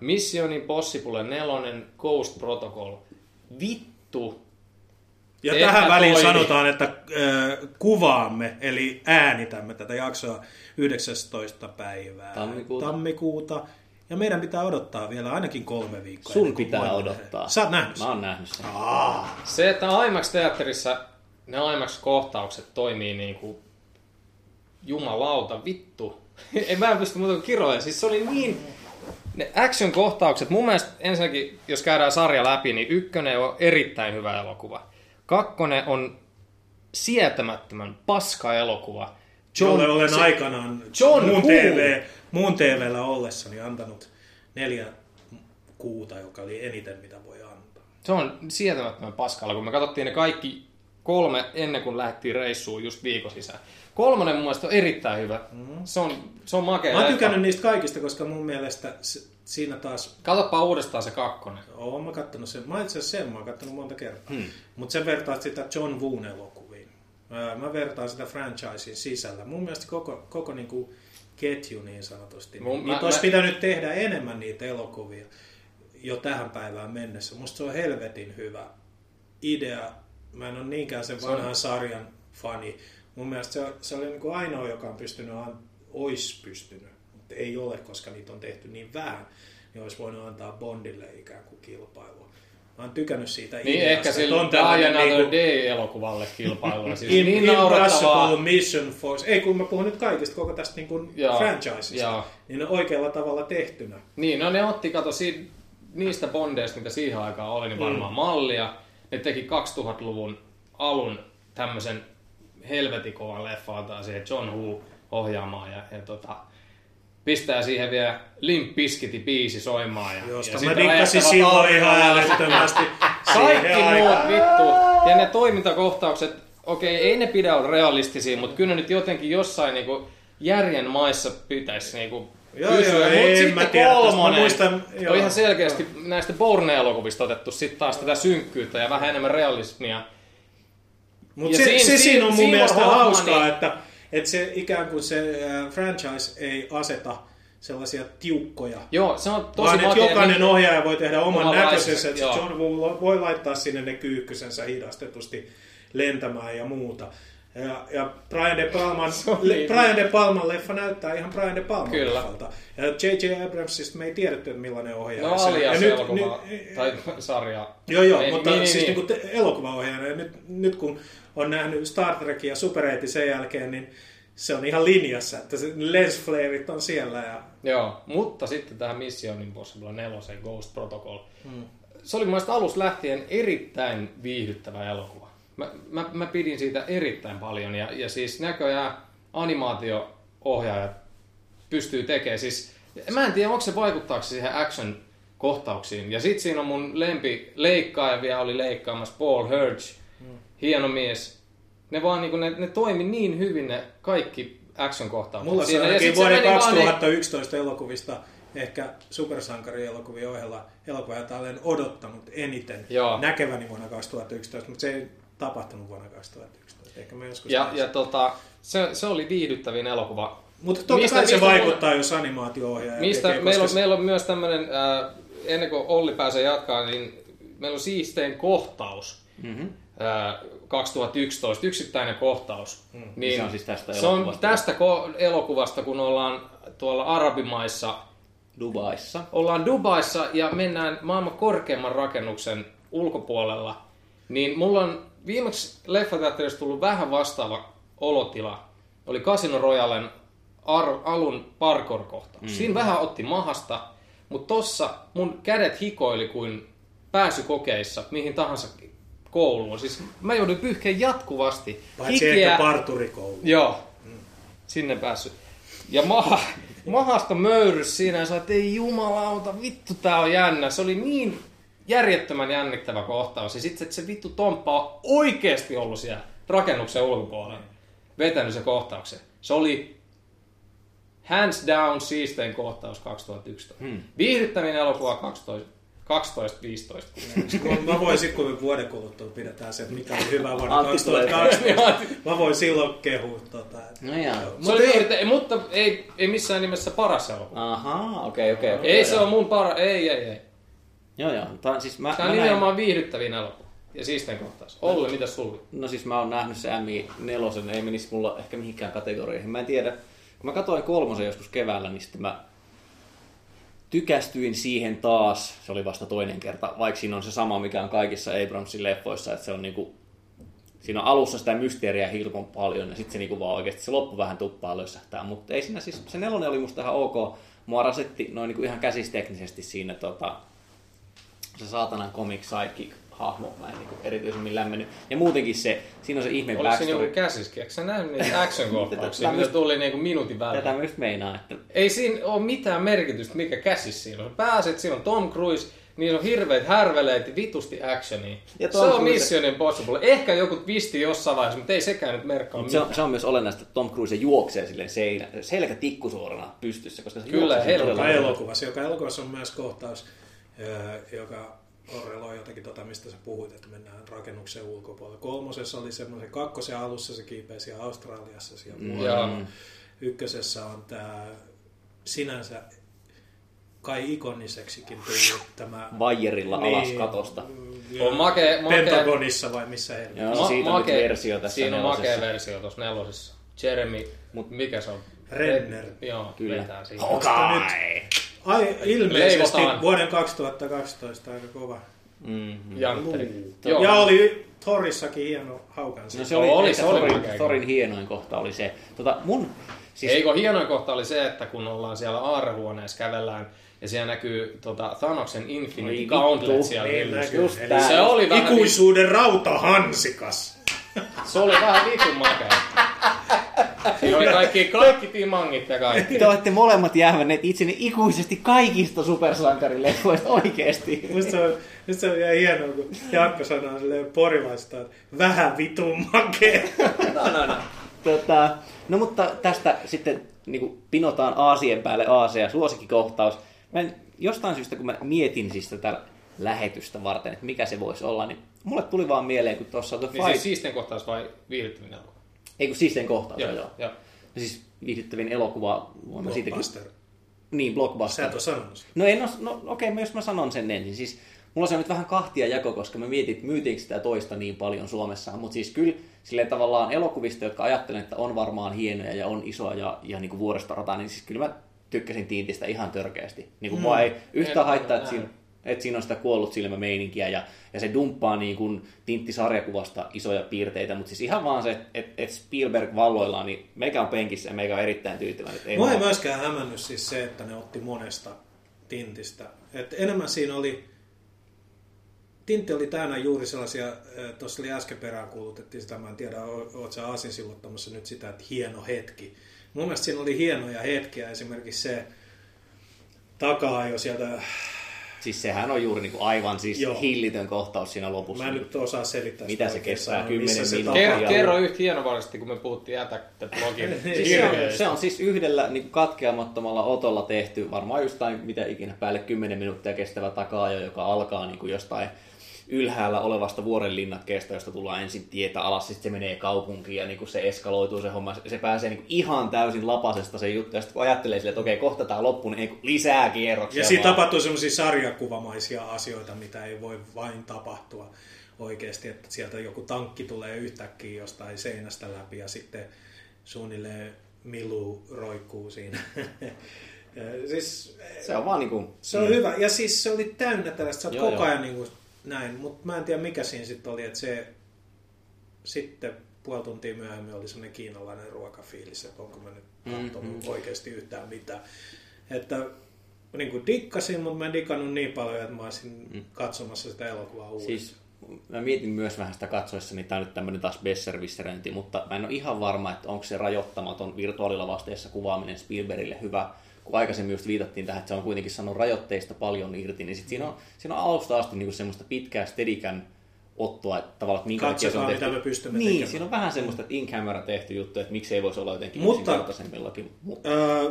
Mission Impossible 4 Ghost Protocol. Vittu,
ja Ehkä tähän väliin toimi. sanotaan, että äh, kuvaamme, eli äänitämme tätä jaksoa 19. päivää
tammikuuta.
tammikuuta. Ja meidän pitää odottaa vielä ainakin kolme viikkoa.
Sun pitää odottaa.
Sä oot nähnyt
sen? Mä oon nähnyt sen.
Aa.
Se, että IMAX-teatterissa ne IMAX-kohtaukset toimii niin kuin jumalauta, vittu. (laughs) en mä en pysty muuta kuin kiroja. Siis se oli niin... Ne action-kohtaukset, mun mielestä ensinnäkin, jos käydään sarja läpi, niin ykkönen on erittäin hyvä elokuva. Kakkonen on sietämättömän paska elokuva.
John, Jolle olen se, aikanaan John muun, TV, muun TVllä ollessani antanut neljä kuuta, joka oli eniten mitä voi antaa.
Se on sietämättömän paskalla, kun me katsottiin ne kaikki kolme ennen kuin lähdettiin reissuun just viikon sisään. Kolmonen mun mielestä on erittäin hyvä. Mm-hmm. Se on, se on makea
Mä oon tykännyt niistä kaikista, koska mun mielestä siinä taas...
Katsopa uudestaan se kakkonen.
Oon mä kattonut sen. Mä itse asiassa sen mä oon kattonut monta kertaa. Hmm. Mutta sen vertaat sitä John Woon elokuviin. Mä vertaan sitä franchisein sisällä. Mun mielestä koko, koko niinku ketju niin sanotusti. Mun, niin, mä, olisi mä... pitänyt tehdä enemmän niitä elokuvia jo tähän päivään mennessä. Musta se on helvetin hyvä idea. Mä en ole niinkään sen vanhan sarjan fani. Mun mielestä se, se oli niin ainoa, joka on pystynyt, olisi pystynyt ei ole, koska niitä on tehty niin vähän, niin olisi voinut antaa Bondille ikään kuin kilpailua. Mä oon tykännyt siitä
niin ideasta. ehkä sillä on Die Another niinku... Day-elokuvalle kilpailua. Siis (laughs)
in, niin Impossible Mission Force. Ei kun mä puhun nyt kaikista koko tästä niin kuin franchisesta. Niin ne oikealla tavalla tehtynä.
Niin, no ne otti, kato, siitä, niistä Bondeista, mitä siihen aikaan oli, niin varmaan mm. mallia. Ne teki 2000-luvun alun tämmöisen helvetikovan leffaan siihen John Woo ohjaamaan. Ja, ja tota, pistää siihen vielä Limp Bizkiti biisi soimaan. Ja,
Josta ja mä dikkasin silloin ihan älyttömästi. (laughs)
Kaikki muut vittu. Ja ne toimintakohtaukset, okei, ei ne pidä olla realistisia, mutta kyllä ne nyt jotenkin jossain niinku järjen maissa pitäisi niinku
Joo, pysyä. joo, ei, sitten mä tiedä, kolmonen muistan,
joo, on ihan selkeästi joo. näistä Bourne-elokuvista otettu sitten taas tätä synkkyyttä ja vähän enemmän realismia.
Mutta se, siinä, se siinä on mun mielestä hauskaa, niin, että että se ikään kuin se franchise ei aseta sellaisia tiukkoja.
Joo, se on tosi
Vaan että jokainen niin, ohjaaja voi tehdä oman oma näköisensä, että John voi laittaa sinne ne kyykkysensä hidastetusti lentämään ja muuta. Ja, ja Brian De Palman, (laughs) le, Brian De Palman leffa näyttää ihan Brian De Palman Kyllä. leffalta. Ja J.J. Abramsista me ei tiedetty, että millainen ohjaaja
no, se on. Ja nyt, elokuva, nyt, tai (laughs) sarja.
Joo, joo, ei, mutta niin, siis niin. Niin elokuvaohjaajana. Nyt, nyt kun on nähnyt Star Trekin ja Super 8 sen jälkeen, niin se on ihan linjassa, että se lens flareit on siellä. Ja...
Joo, mutta sitten tähän Mission Impossible 4 Ghost Protocol. Hmm. Se oli mielestäni alusta lähtien erittäin viihdyttävä elokuva. Mä, mä, mä pidin siitä erittäin paljon ja, ja siis näköjään animaatio-ohjaajat pystyy tekemään. Siis, mä en tiedä, onko se vaikuttaako siihen action kohtauksiin. Ja sitten siinä on mun lempi leikkaaja vielä oli leikkaamassa Paul Hurge, hieno mies. Ne vaan niinku, ne, ne toimi niin hyvin ne kaikki action-kohtaukset.
Mulla se
siinä.
on
sit se
vuoden
meni vaan niin-
2011 elokuvista ehkä supersankarielokuvien ohella elokuva, jota olen odottanut eniten
Joo.
näkeväni vuonna 2011, mutta se ei tapahtunut vuonna 2011. Ehkä mä joskus
Ja,
näin
ja tota, se, se oli viihdyttävin elokuva.
Mutta totta
mistä-
kai se
mistä
vaikuttaa, jos animaatio-ohjaaja
Mistä
tekee,
meillä, on,
koska
meillä on myös tämmöinen, äh, ennen kuin Olli pääsee jatkaa, niin meillä on siistein kohtaus.
Mm-hmm.
äh, 2011, yksittäinen kohtaus. Mm. Niin
Se on siis tästä
se on
elokuvasta.
tästä ko- elokuvasta, kun ollaan tuolla arabimaissa,
Dubaissa.
ollaan Dubaissa ja mennään maailman korkeimman rakennuksen ulkopuolella, niin mulla on viimeksi leffateatterissa tullut vähän vastaava olotila. Oli Casino Royalen ar- alun parkour-kohtaus. Mm. Siinä vähän otti mahasta, mutta tossa mun kädet hikoili kuin pääsykokeissa mihin tahansa kouluun. Siis mä joudun pyyhkeen jatkuvasti.
paitsi ehkä parturikoulu.
Joo, sinne päässyt. Ja maha, mahasta möyrys siinä ja sä oot, ei jumalauta, vittu tää on jännä. Se oli niin järjettömän jännittävä kohtaus. Ja sitten se vittu Tomppa on oikeesti ollut siellä rakennuksen ulkopuolella. Vetänyt se kohtauksen. Se oli hands down siistein kohtaus 2011. Hmm. Viihdyttävin elokuva 12, 12-15.
Mä- Mä voin sitten, kun me vuoden kuluttua pidetään se, että mikä oli hyvä vuonna
Antti tulee.
2012, mä voin silloin kehua tota.
No jaa.
Se oli viihdyttä- mutta ei, ei missään nimessä paras elokuva.
Ahaa, okei, okei. okei.
Ei se
joo.
ole mun para, ei, ei, ei.
Joo, joo. Tää, siis mä,
Tämä
mä
on
näin,
nimenomaan viihdyttävin elokuva. Ja siisten kohtaus. Olli, mitä sulla?
no siis mä oon nähnyt se MI4, ei menisi mulla ehkä mihinkään kategorioihin. Mä en tiedä. Kun mä katsoin kolmosen joskus keväällä, niin sitten mä tykästyin siihen taas. Se oli vasta toinen kerta, vaikka siinä on se sama, mikä on kaikissa Abramsin leffoissa, että se on niinku siinä on alussa sitä mysteeriä hirveän paljon ja sitten se niinku vaan oikeasti se loppu vähän tuppaa lössähtää, mutta ei siinä siis, se nelonen oli musta ihan ok. Mua rasetti noin niinku ihan käsisteknisesti siinä tota, se saatanan comic sidekick hahmo, mä en niinku erityisemmin lämmennyt. Ja muutenkin se, siinä on se ihme
Oliko siinä
backstory.
joku käsiskin? Eikö sä nähnyt niitä (laughs) action-kohtauksia, mitä tuli niinku minuutin välein?
Tätä myös meinaa, että
Ei siinä ole mitään merkitystä, mikä käsis siinä on. Pääset, siinä on Tom Cruise, niin on hirveät härveleet ja vitusti actionia.
Ja
se on
Cruise-
Mission Impossible. Ehkä joku twisti jossain vaiheessa, mutta ei sekään nyt merkkaa
se on, se on myös olennaista, että Tom Cruise juoksee silleen seinä, selkä tikkusuorana pystyssä, koska se
Kyllä,
hyvin.
elokuvassa, joka elokuvassa on myös kohtaus, joka korreloi jotakin tota, mistä sä puhuit, että mennään rakennuksen ulkopuolelle. Kolmosessa oli semmoisen, kakkosen alussa se kiipeä siellä Australiassa siellä
Mm.
vuorella.
Joo.
Ykkösessä on tämä sinänsä kai ikoniseksikin tullut tämä...
Vaijerilla alas katosta.
On make- make-
Pentagonissa vai missä helvetissä.
Joo, siitä on nyt versio tässä
Siinä on makea versio tuossa nelosessa. Jeremy,
Mut-
mikä se on?
Renner.
Joo,
Kyllä.
vetää.
Hawkeye!
Ai, ilmeisesti
Leivotaan.
vuoden 2012 aika kova.
Mm-hmm.
Jantteri.
Joo. Ja oli Thorissakin hieno haukan
No se oli,
Oli, se oli
Thorin, hienoin kohta oli se. Tota, mun,
Siis... Eikö hienoin kohta oli se, että kun ollaan siellä aarehuoneessa kävellään ja siellä näkyy tota, Thanoksen Infinity
Niin
Gauntlet
vittu.
siellä
Niin
hyllyssä. Se oli vähän,
Ikuisuuden rautahansikas. (laughs)
se oli vähän vitun makea. Siinä oli kaikki, kaikki timangit ja kaikki.
te olette molemmat jäävänneet itsenne ikuisesti kaikista supersankarileffoista oikeesti.
Musta se on, musta se on ihan hienoa, kun Jaakko sanoo silleen porilaista, että vähän vitun makea.
No, no, no. Tota, no mutta tästä sitten niin pinotaan aasien päälle aasea, suosikkikohtaus. Mä en, jostain syystä, kun mä mietin siis tätä lähetystä varten, että mikä se voisi olla, niin mulle tuli vaan mieleen, kun tuossa The
Niin
Fight...
siis siisten kohtaus vai viihdyttävin elokuva?
Ei kun siisteen kohtaus, joo.
Joo,
joo. No siis viihdyttävin elokuva, mä siitäkin...
Blockbuster.
Niin,
Sä
blockbuster.
et ole sanonut sitä.
No, en os, no okei, okay, jos mä sanon sen ensin. Siis, mulla se on nyt vähän kahtia jako, koska mä mietin, että myytiinkö sitä toista niin paljon Suomessa. Mutta siis kyllä silleen tavallaan elokuvista, jotka ajattelen, että on varmaan hienoja ja on isoa ja, ja niin vuoristorata, niin siis kyllä mä tykkäsin Tiintistä ihan törkeästi. Niin kuin mm. vaan ei yhtään
En
haittaa,
ole
että siinä. Että siinä on sitä kuollut silmämeininkiä ja, ja se dumppaa niin kuin Tintti-sarjakuvasta isoja piirteitä, mutta siis ihan vaan se, että et, et Spielberg valloillaan, niin meikä on penkissä ja meikä on erittäin tyytyväinen. Ei
Mua ei myöskään hämännyt siis se, että ne otti monesta tintistä. Et enemmän siinä oli, tintti oli täynnä juuri sellaisia, tuossa oli äsken perään kuulutettiin sitä, mä en tiedä, oot sä aasin nyt sitä, että hieno hetki. mun mielestä siinä oli hienoja hetkiä, esimerkiksi se takaa jo sieltä
Siis sehän on juuri niinku aivan siis
Joo.
hillitön kohtaus siinä lopussa.
Mä en nyt osaa selittää
Mitä se kestää? Kymmenen minuuttia?
Kerro, kerro yhtä hienovaraisesti, kun me puhuttiin Attack-blogin (laughs)
Siis se, on, se on siis yhdellä niin katkeamattomalla otolla tehty, varmaan jostain mitä ikinä päälle 10 minuuttia kestävä takaajo, joka alkaa niin kuin jostain ylhäällä olevasta vuorenlinnakkeesta, josta tullaan ensin tietä alas, sitten se menee kaupunkiin ja niin kuin se eskaloituu se homma, se pääsee niin kuin ihan täysin lapasesta se juttu, ja sitten kun ajattelee silleen, että okei, kohta tämä loppuu, niin ei lisää kierroksia.
Ja siinä
vaan.
tapahtuu semmoisia sarjakuvamaisia asioita, mitä ei voi vain tapahtua oikeasti, että sieltä joku tankki tulee yhtäkkiä jostain seinästä läpi ja sitten suunnilleen Milu roikkuu siinä. (laughs) Siis,
Se on vaan niin kuin,
se on hyvä. Ja siis se oli täynnä tällaista, sä oot koko ajan niin kuin näin, mutta mä en tiedä mikä siinä sitten oli, että se sitten puoli tuntia myöhemmin oli semmoinen kiinalainen ruokafiilis, että onko mä nyt katsonut
Mm-hmm.
oikeasti yhtään mitään. Että niin kuin dikkasin, mutta mä en dikannut niin paljon, että mä olisin katsomassa sitä elokuvaa uudestaan.
Mm. Siis mä mietin myös vähän sitä katsoessa, niin tämä on nyt tämmöinen taas besservisseröinti, mutta mä en ole ihan varma, että onko se rajoittamaton virtuaalilavasteessa kuvaaminen Spielbergille hyvä, kun aikaisemmin just viitattiin tähän, että se on kuitenkin saanut rajoitteista paljon irti, niin sit siinä on, siinä on alusta asti niin semmoista pitkää steadicam ottoa, että tavallaan, että minkä takia se on tehty.
mitä me pystymme
Niin,
tekemään.
siinä on vähän semmoista, että in-camera tehty juttu, että miksei voisi olla jotenkin
Mutta-
yksinkertaisemmillakin. Mutta
Öö,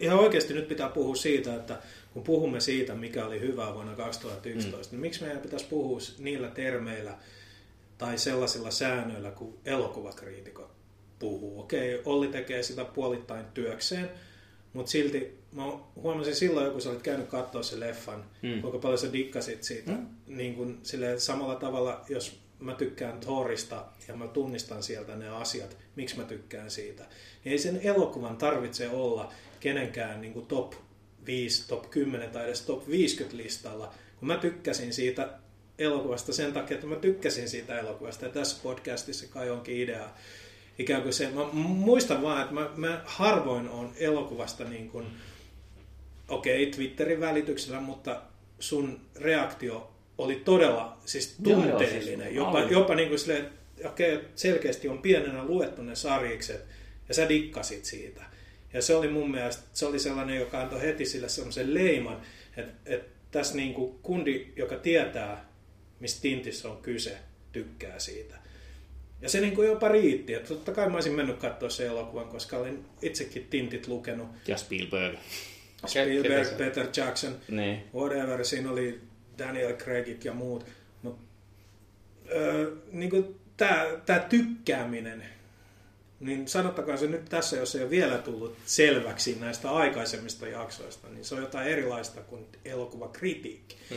ihan oikeasti nyt pitää puhua siitä, että kun puhumme siitä, mikä oli hyvää vuonna 2011, mm. niin miksi meidän pitäisi puhua niillä termeillä tai sellaisilla säännöillä, kun elokuvakriitikot puhuu. Okei, Olli tekee sitä puolittain työkseen, mutta silti mä huomasin silloin, kun sä olit käynyt katsoa sen leffan,
Mm.
kuinka paljon sä dikkasit siitä. Mm. Niin kun, silleen, samalla tavalla, jos mä tykkään Thorista ja mä tunnistan sieltä ne asiat, miksi mä tykkään siitä, niin ei sen elokuvan tarvitse olla kenenkään niin top 5, top 10 tai edes top 50 listalla, kun mä tykkäsin siitä elokuvasta sen takia, että mä tykkäsin siitä elokuvasta. Ja tässä podcastissa kai onkin idea. Ikään kuin se, mä muistan vaan, että mä, mä harvoin on elokuvasta niin kuin, okei, okay, Twitterin välityksellä, mutta sun reaktio oli todella siis
Joo, joo,
tunteellinen.
siis
jopa, jopa niin kuin silleen, okei, okay, selkeästi on pienenä luettu ne sarjikset ja sä dikkasit siitä. Ja se oli mun mielestä, se oli sellainen, joka antoi heti sille semmoisen leiman, että, että tässä niin kuin kundi, joka tietää, mistä Tintissä on kyse, tykkää siitä. Ja se niin kuin jopa riitti. Että totta kai mä olisin mennyt katsoa sen elokuvan, koska olin itsekin Tintit lukenut.
ja Spielberg.
Spielberg,
ketä se-
Peter Jackson,
Niin.
whatever, siinä oli Daniel Craigit ja muut. Mutta öö, niin tämä tää tykkääminen, niin sanottakaa se nyt tässä, jos ei ole vielä tullut selväksi näistä aikaisemmista jaksoista, niin se on jotain erilaista kuin elokuvakritiikki.
Mm.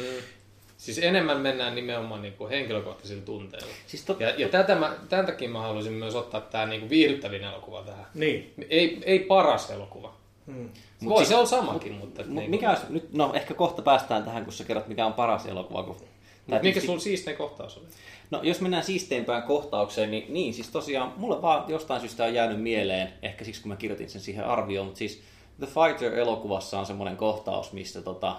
Siis enemmän mennään nimenomaan niin kuin henkilökohtaisilla tunteilla.
Siis tot...
Ja, ja tätä mä, tämän takia mä haluaisin myös ottaa tämä niin viihdyttävin elokuva tähän.
Niin.
Ei, ei paras elokuva.
Hmm.
Mut
Mut
Voi
siis-
se on samakin, mutta...
Mut
niin
mikä olisi, nyt, no ehkä kohta päästään tähän, kun sä kerrot, mikä on paras elokuva. Kun,
Mut mikä
tietysti-
sulla siistein kohtaus oli?
No jos mennään siisteimpään kohtaukseen, niin, niin siis tosiaan mulle vaan jostain syystä on jäänyt mieleen, ehkä siksi kun mä kirjoitin sen siihen arvioon, mutta siis The Fighter-elokuvassa on semmoinen kohtaus, missä tota,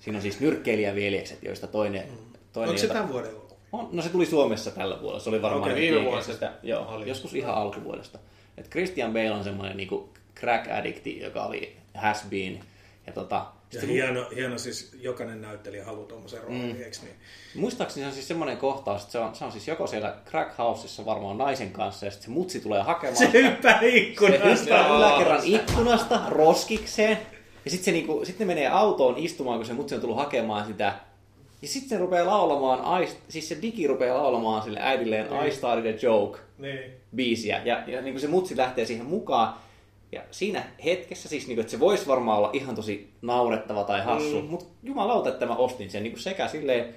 siinä on siis nyrkkeilijäveljekset, joista toinen... toinen
Onko se
jota-
tämän vuoden elokuva?
on, no se tuli Suomessa tällä vuodella, se oli varmaan
Okei,
nyt
viime
sitä- joo,
oli.
joskus ihan alkuvuodesta. Et Christian Bale on semmoinen niinku crack addicti, joka oli has been. Ja tota,
Ja
sit
hieno, hieno siis jokainen näyttelijä haluaa tuommoisen roolin, mm. eikö niin?
Muistaakseni se on siis semmoinen kohtaus, että se on, se on siis joko siellä crack houseissa varmaan naisen kanssa ja sitten se mutsi tulee hakemaan.
Se hyppää
Se
ikkunasta.
hyppää yläkerran ikkunasta roskikseen. Ja sitten niinku, sit ne menee autoon istumaan, kun se mutsi on tullut hakemaan sitä. Ja sitten se rupeaa laulamaan, I, siis se digi rupeaa laulamaan sille äidilleen I started a joke
Niin.
biisiä. Ja, ja niin kuin se mutsi lähtee siihen mukaan. Ja siinä hetkessä siis, niin kuin, että se voisi varmaan olla ihan tosi naurettava tai hassu, mm. mutta jumalauta, että mä ostin sen niin kuin sekä silleen,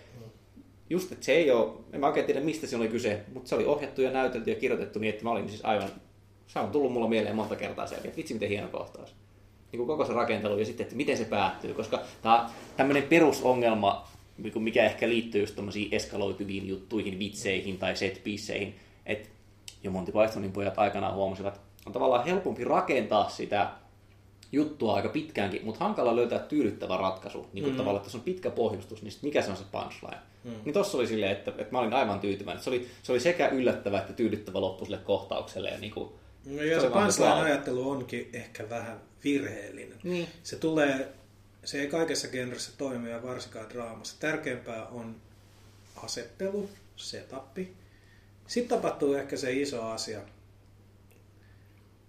just että se ei ole, en mä oikein tiedä mistä se oli kyse, mutta se oli ohjattu ja näytelty ja kirjoitettu niin, että mä olin siis aivan, se on tullut mulla mieleen monta kertaa se, että vitsi miten hieno kohtaus. Niin kuin koko se rakentelu ja sitten, että miten se päättyy, koska tämä tämmöinen perusongelma, mikä ehkä liittyy just tommosiin eskaloituviin juttuihin, vitseihin tai setpiisseihin, että jo Monty Pythonin pojat aikanaan huomasivat, on tavallaan helpompi rakentaa sitä juttua aika pitkäänkin, mutta hankala löytää tyydyttävä ratkaisu. Niin kuin mm. tavallaan, että tässä on pitkä pohjustus, niin mikä se on se punchline. Mm. Niin tossa oli silleen, että, että mä olin aivan tyytyväinen. Se oli, se oli sekä yllättävä että tyydyttävä loppu sille kohtaukselle. Ja niin kuin,
No, ja
Se
punchline ajattelu onkin ehkä vähän virheellinen.
Niin.
Se tulee, se ei kaikessa genressä toimi ja varsinkaan draamassa. Tärkeämpää on asettelu, setappi. Sitten tapahtuu ehkä se iso asia,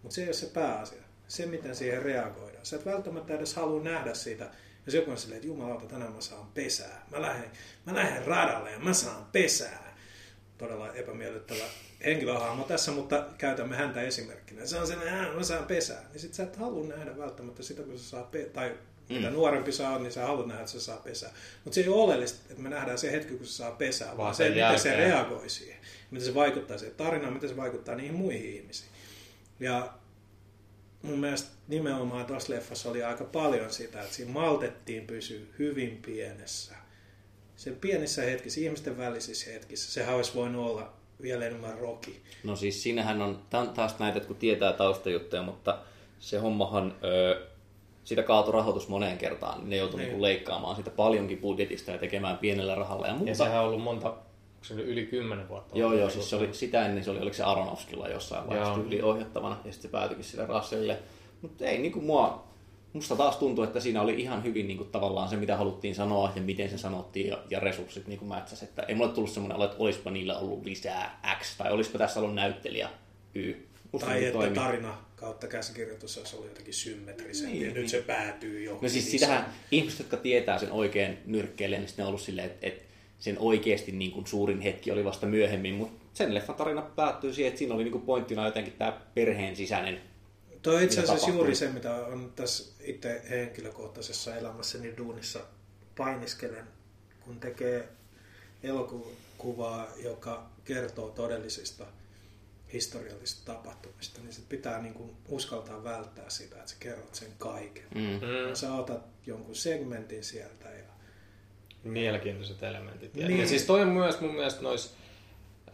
mutta se ei ole se pääasia. Se, miten siihen reagoidaan. Sä et välttämättä edes halua nähdä sitä. Jos joku on silleen, että jumalauta, tänään mä saan pesää. Mä lähden, mä lähden radalle ja mä saan pesää. Todella epämiellyttävä henkilöhahmo tässä, mutta käytämme häntä esimerkkinä. Se on sellainen, että mä saan pesää. Niin sit sä et halua nähdä välttämättä sitä, kun se saa pe- tai mitä nuorempi sä oot, niin sä haluat nähdä, että se saa pesää. Mutta se ei ole oleellista, että me nähdään se hetki, kun se saa pesää, vaan,
Vaan
se,
sen
miten se
jälkeen.
reagoi siihen. Miten se vaikuttaa siihen tarinaan, miten se vaikuttaa niihin muihin ihmisiin. Ja mun mielestä nimenomaan tuossa leffassa oli aika paljon sitä, että siinä maltettiin pysyä hyvin pienessä. Sen pienissä hetkissä, ihmisten välisissä hetkissä, sehän olisi voinut olla vielä enemmän roki.
No siis siinähän on, tää on taas näitä, että kun tietää taustajuttuja, mutta se hommahan, ö, sitä kaatui rahoitus moneen kertaan, niin ne joutui
Niin.
niin. leikkaamaan sitä paljonkin budjetista ja tekemään pienellä rahalla ja muuta.
Ja sehän on ollut monta, se oli yli kymmenen vuotta?
Joo, joo, siis se oli sitä ennen, se oli, oliko se Aronofskilla jossain vaiheessa yli ohjattavana, ja sitten se päätyikin sille Russellille. Mutta ei niinku mua, musta taas tuntuu, että siinä oli ihan hyvin niinku tavallaan se, mitä haluttiin sanoa ja miten se sanottiin ja, ja resurssit niinku mätsäs. Että ei mulle tullut semmoinen olo, että olisipa niillä ollut lisää X, tai olisipa tässä ollut näyttelijä Y. Musta
Tai
niinku
että
toimi.
tarina kautta käsikirjoitus olisi ollut jotenkin symmetrisempi,
Niin,
ja nyt
niin.
se päätyy johonkin.
No siis sitähän ihmiset, jotka tietää sen oikein nyrkkeelle, niin ne on ollut silleen, että, että sen oikeasti niin kuin suurin hetki oli vasta myöhemmin, mutta sen leffan tarina päättyy siihen, että siinä oli niin kuin pointtina jotenkin tämä perheen sisäinen.
Tuo on itse
mitä
asiassa juuri se, mitä on tässä itse henkilökohtaisessa elämässäni duunissa painiskelen, kun tekee elokuvaa, joka kertoo todellisista historiallisista tapahtumista, niin sit pitää niin kuin uskaltaa välttää sitä, että sä kerrot sen kaiken.
Mm.
Mm.
Sä otat jonkun segmentin sieltä ja
Mielenkiintoiset elementit. Ja,
Niin.
ja siis toi on myös mun mielestä noissa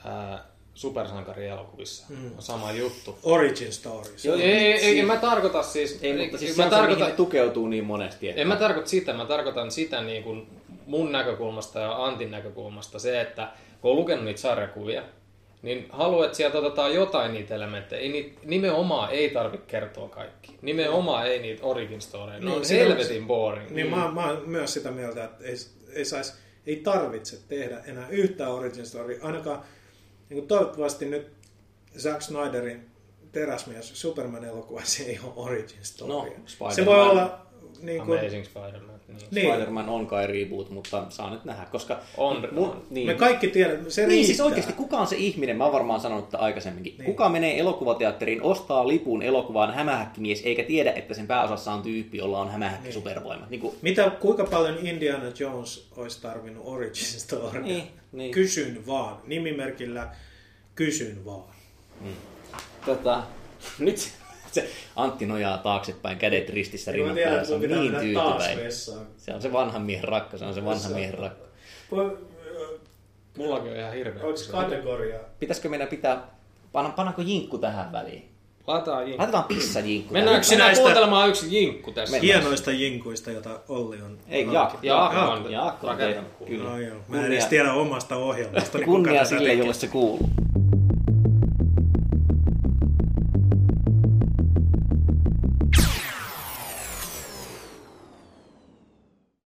ää, supersankarielokuvissa
Mm.
on sama juttu.
origin story. Se
Joo,
Ei, ei, ei,
Siis-
en mä tarkoita siis...
Ei, mutta siis
mä
se se,
tarkoitan,
ne tukeutuu niin monesti. Että...
en mä tarkoita sitä, mä tarkoitan sitä niin kuin mun näkökulmasta ja Antin näkökulmasta se, että kun on lukenut niitä sarjakuvia, niin haluan, että sieltä otetaan jotain niitä elementtejä. Ei niitä, nimenomaan ei tarvitse kertoa kaikki. Nimenomaan ei niitä origin storyja. Ne
Niin,
on helvetin boring.
Niin mä, mä oon myös sitä mieltä, että ei, ei, sais, ei tarvitse tehdä enää yhtään origin story. Ainakaan niin kuin toivottavasti nyt Zack Snyderin teräsmies Superman-elokuvassa ei ole origin story.
No,
se voi olla niin kuin,
Amazing Spider-Man. Niin.
Niin.
Spider-Man on kai reboot, mutta saa nyt nähdä, koska...
On,
Mun,
on.
niin.
me kaikki tiedämme, se
Niin,
riittää.
siis oikeasti kuka on se ihminen, mä oon varmaan sanonut tätä aikaisemminkin,
Niin.
kuka menee elokuvateatteriin, ostaa lipun elokuvaan hämähäkkimies, eikä tiedä, että sen pääosassa on tyyppi, jolla on hämähäkki
Niin.
supervoimat. Niin kuin,
Mitä, kuinka paljon Indiana Jones olisi tarvinnut origin story?
Niin, niin.
Kysyn vaan. Nimimerkillä kysyn vaan.
tota, nyt (laughs) se Antti nojaa taaksepäin, kädet ristissä rinnan päällä, se on niin tyytyväinen. Se on se vanhan miehen rakka, se on se vanhan miehen rakka.
Mullakin on ihan hirveä.
Onko kategoria?
Pitäisikö meidän pitää, panna, pannaanko jinkku tähän väliin?
Lataa jinkku.
Laitetaan pissajinkku.
Mennäänkö
tähän.
sinä
näistä-
kuuntelemaan yksi jinkku tässä?
Mennään.
Hienoista jinkuista, jota Olli on.
Ei, Jaakko.
Jaakko on
Jaakko on. Kyllä.
No joo. Mä en edes tiedä omasta ohjelmasta.
Kunnia sille, jolle se kuuluu.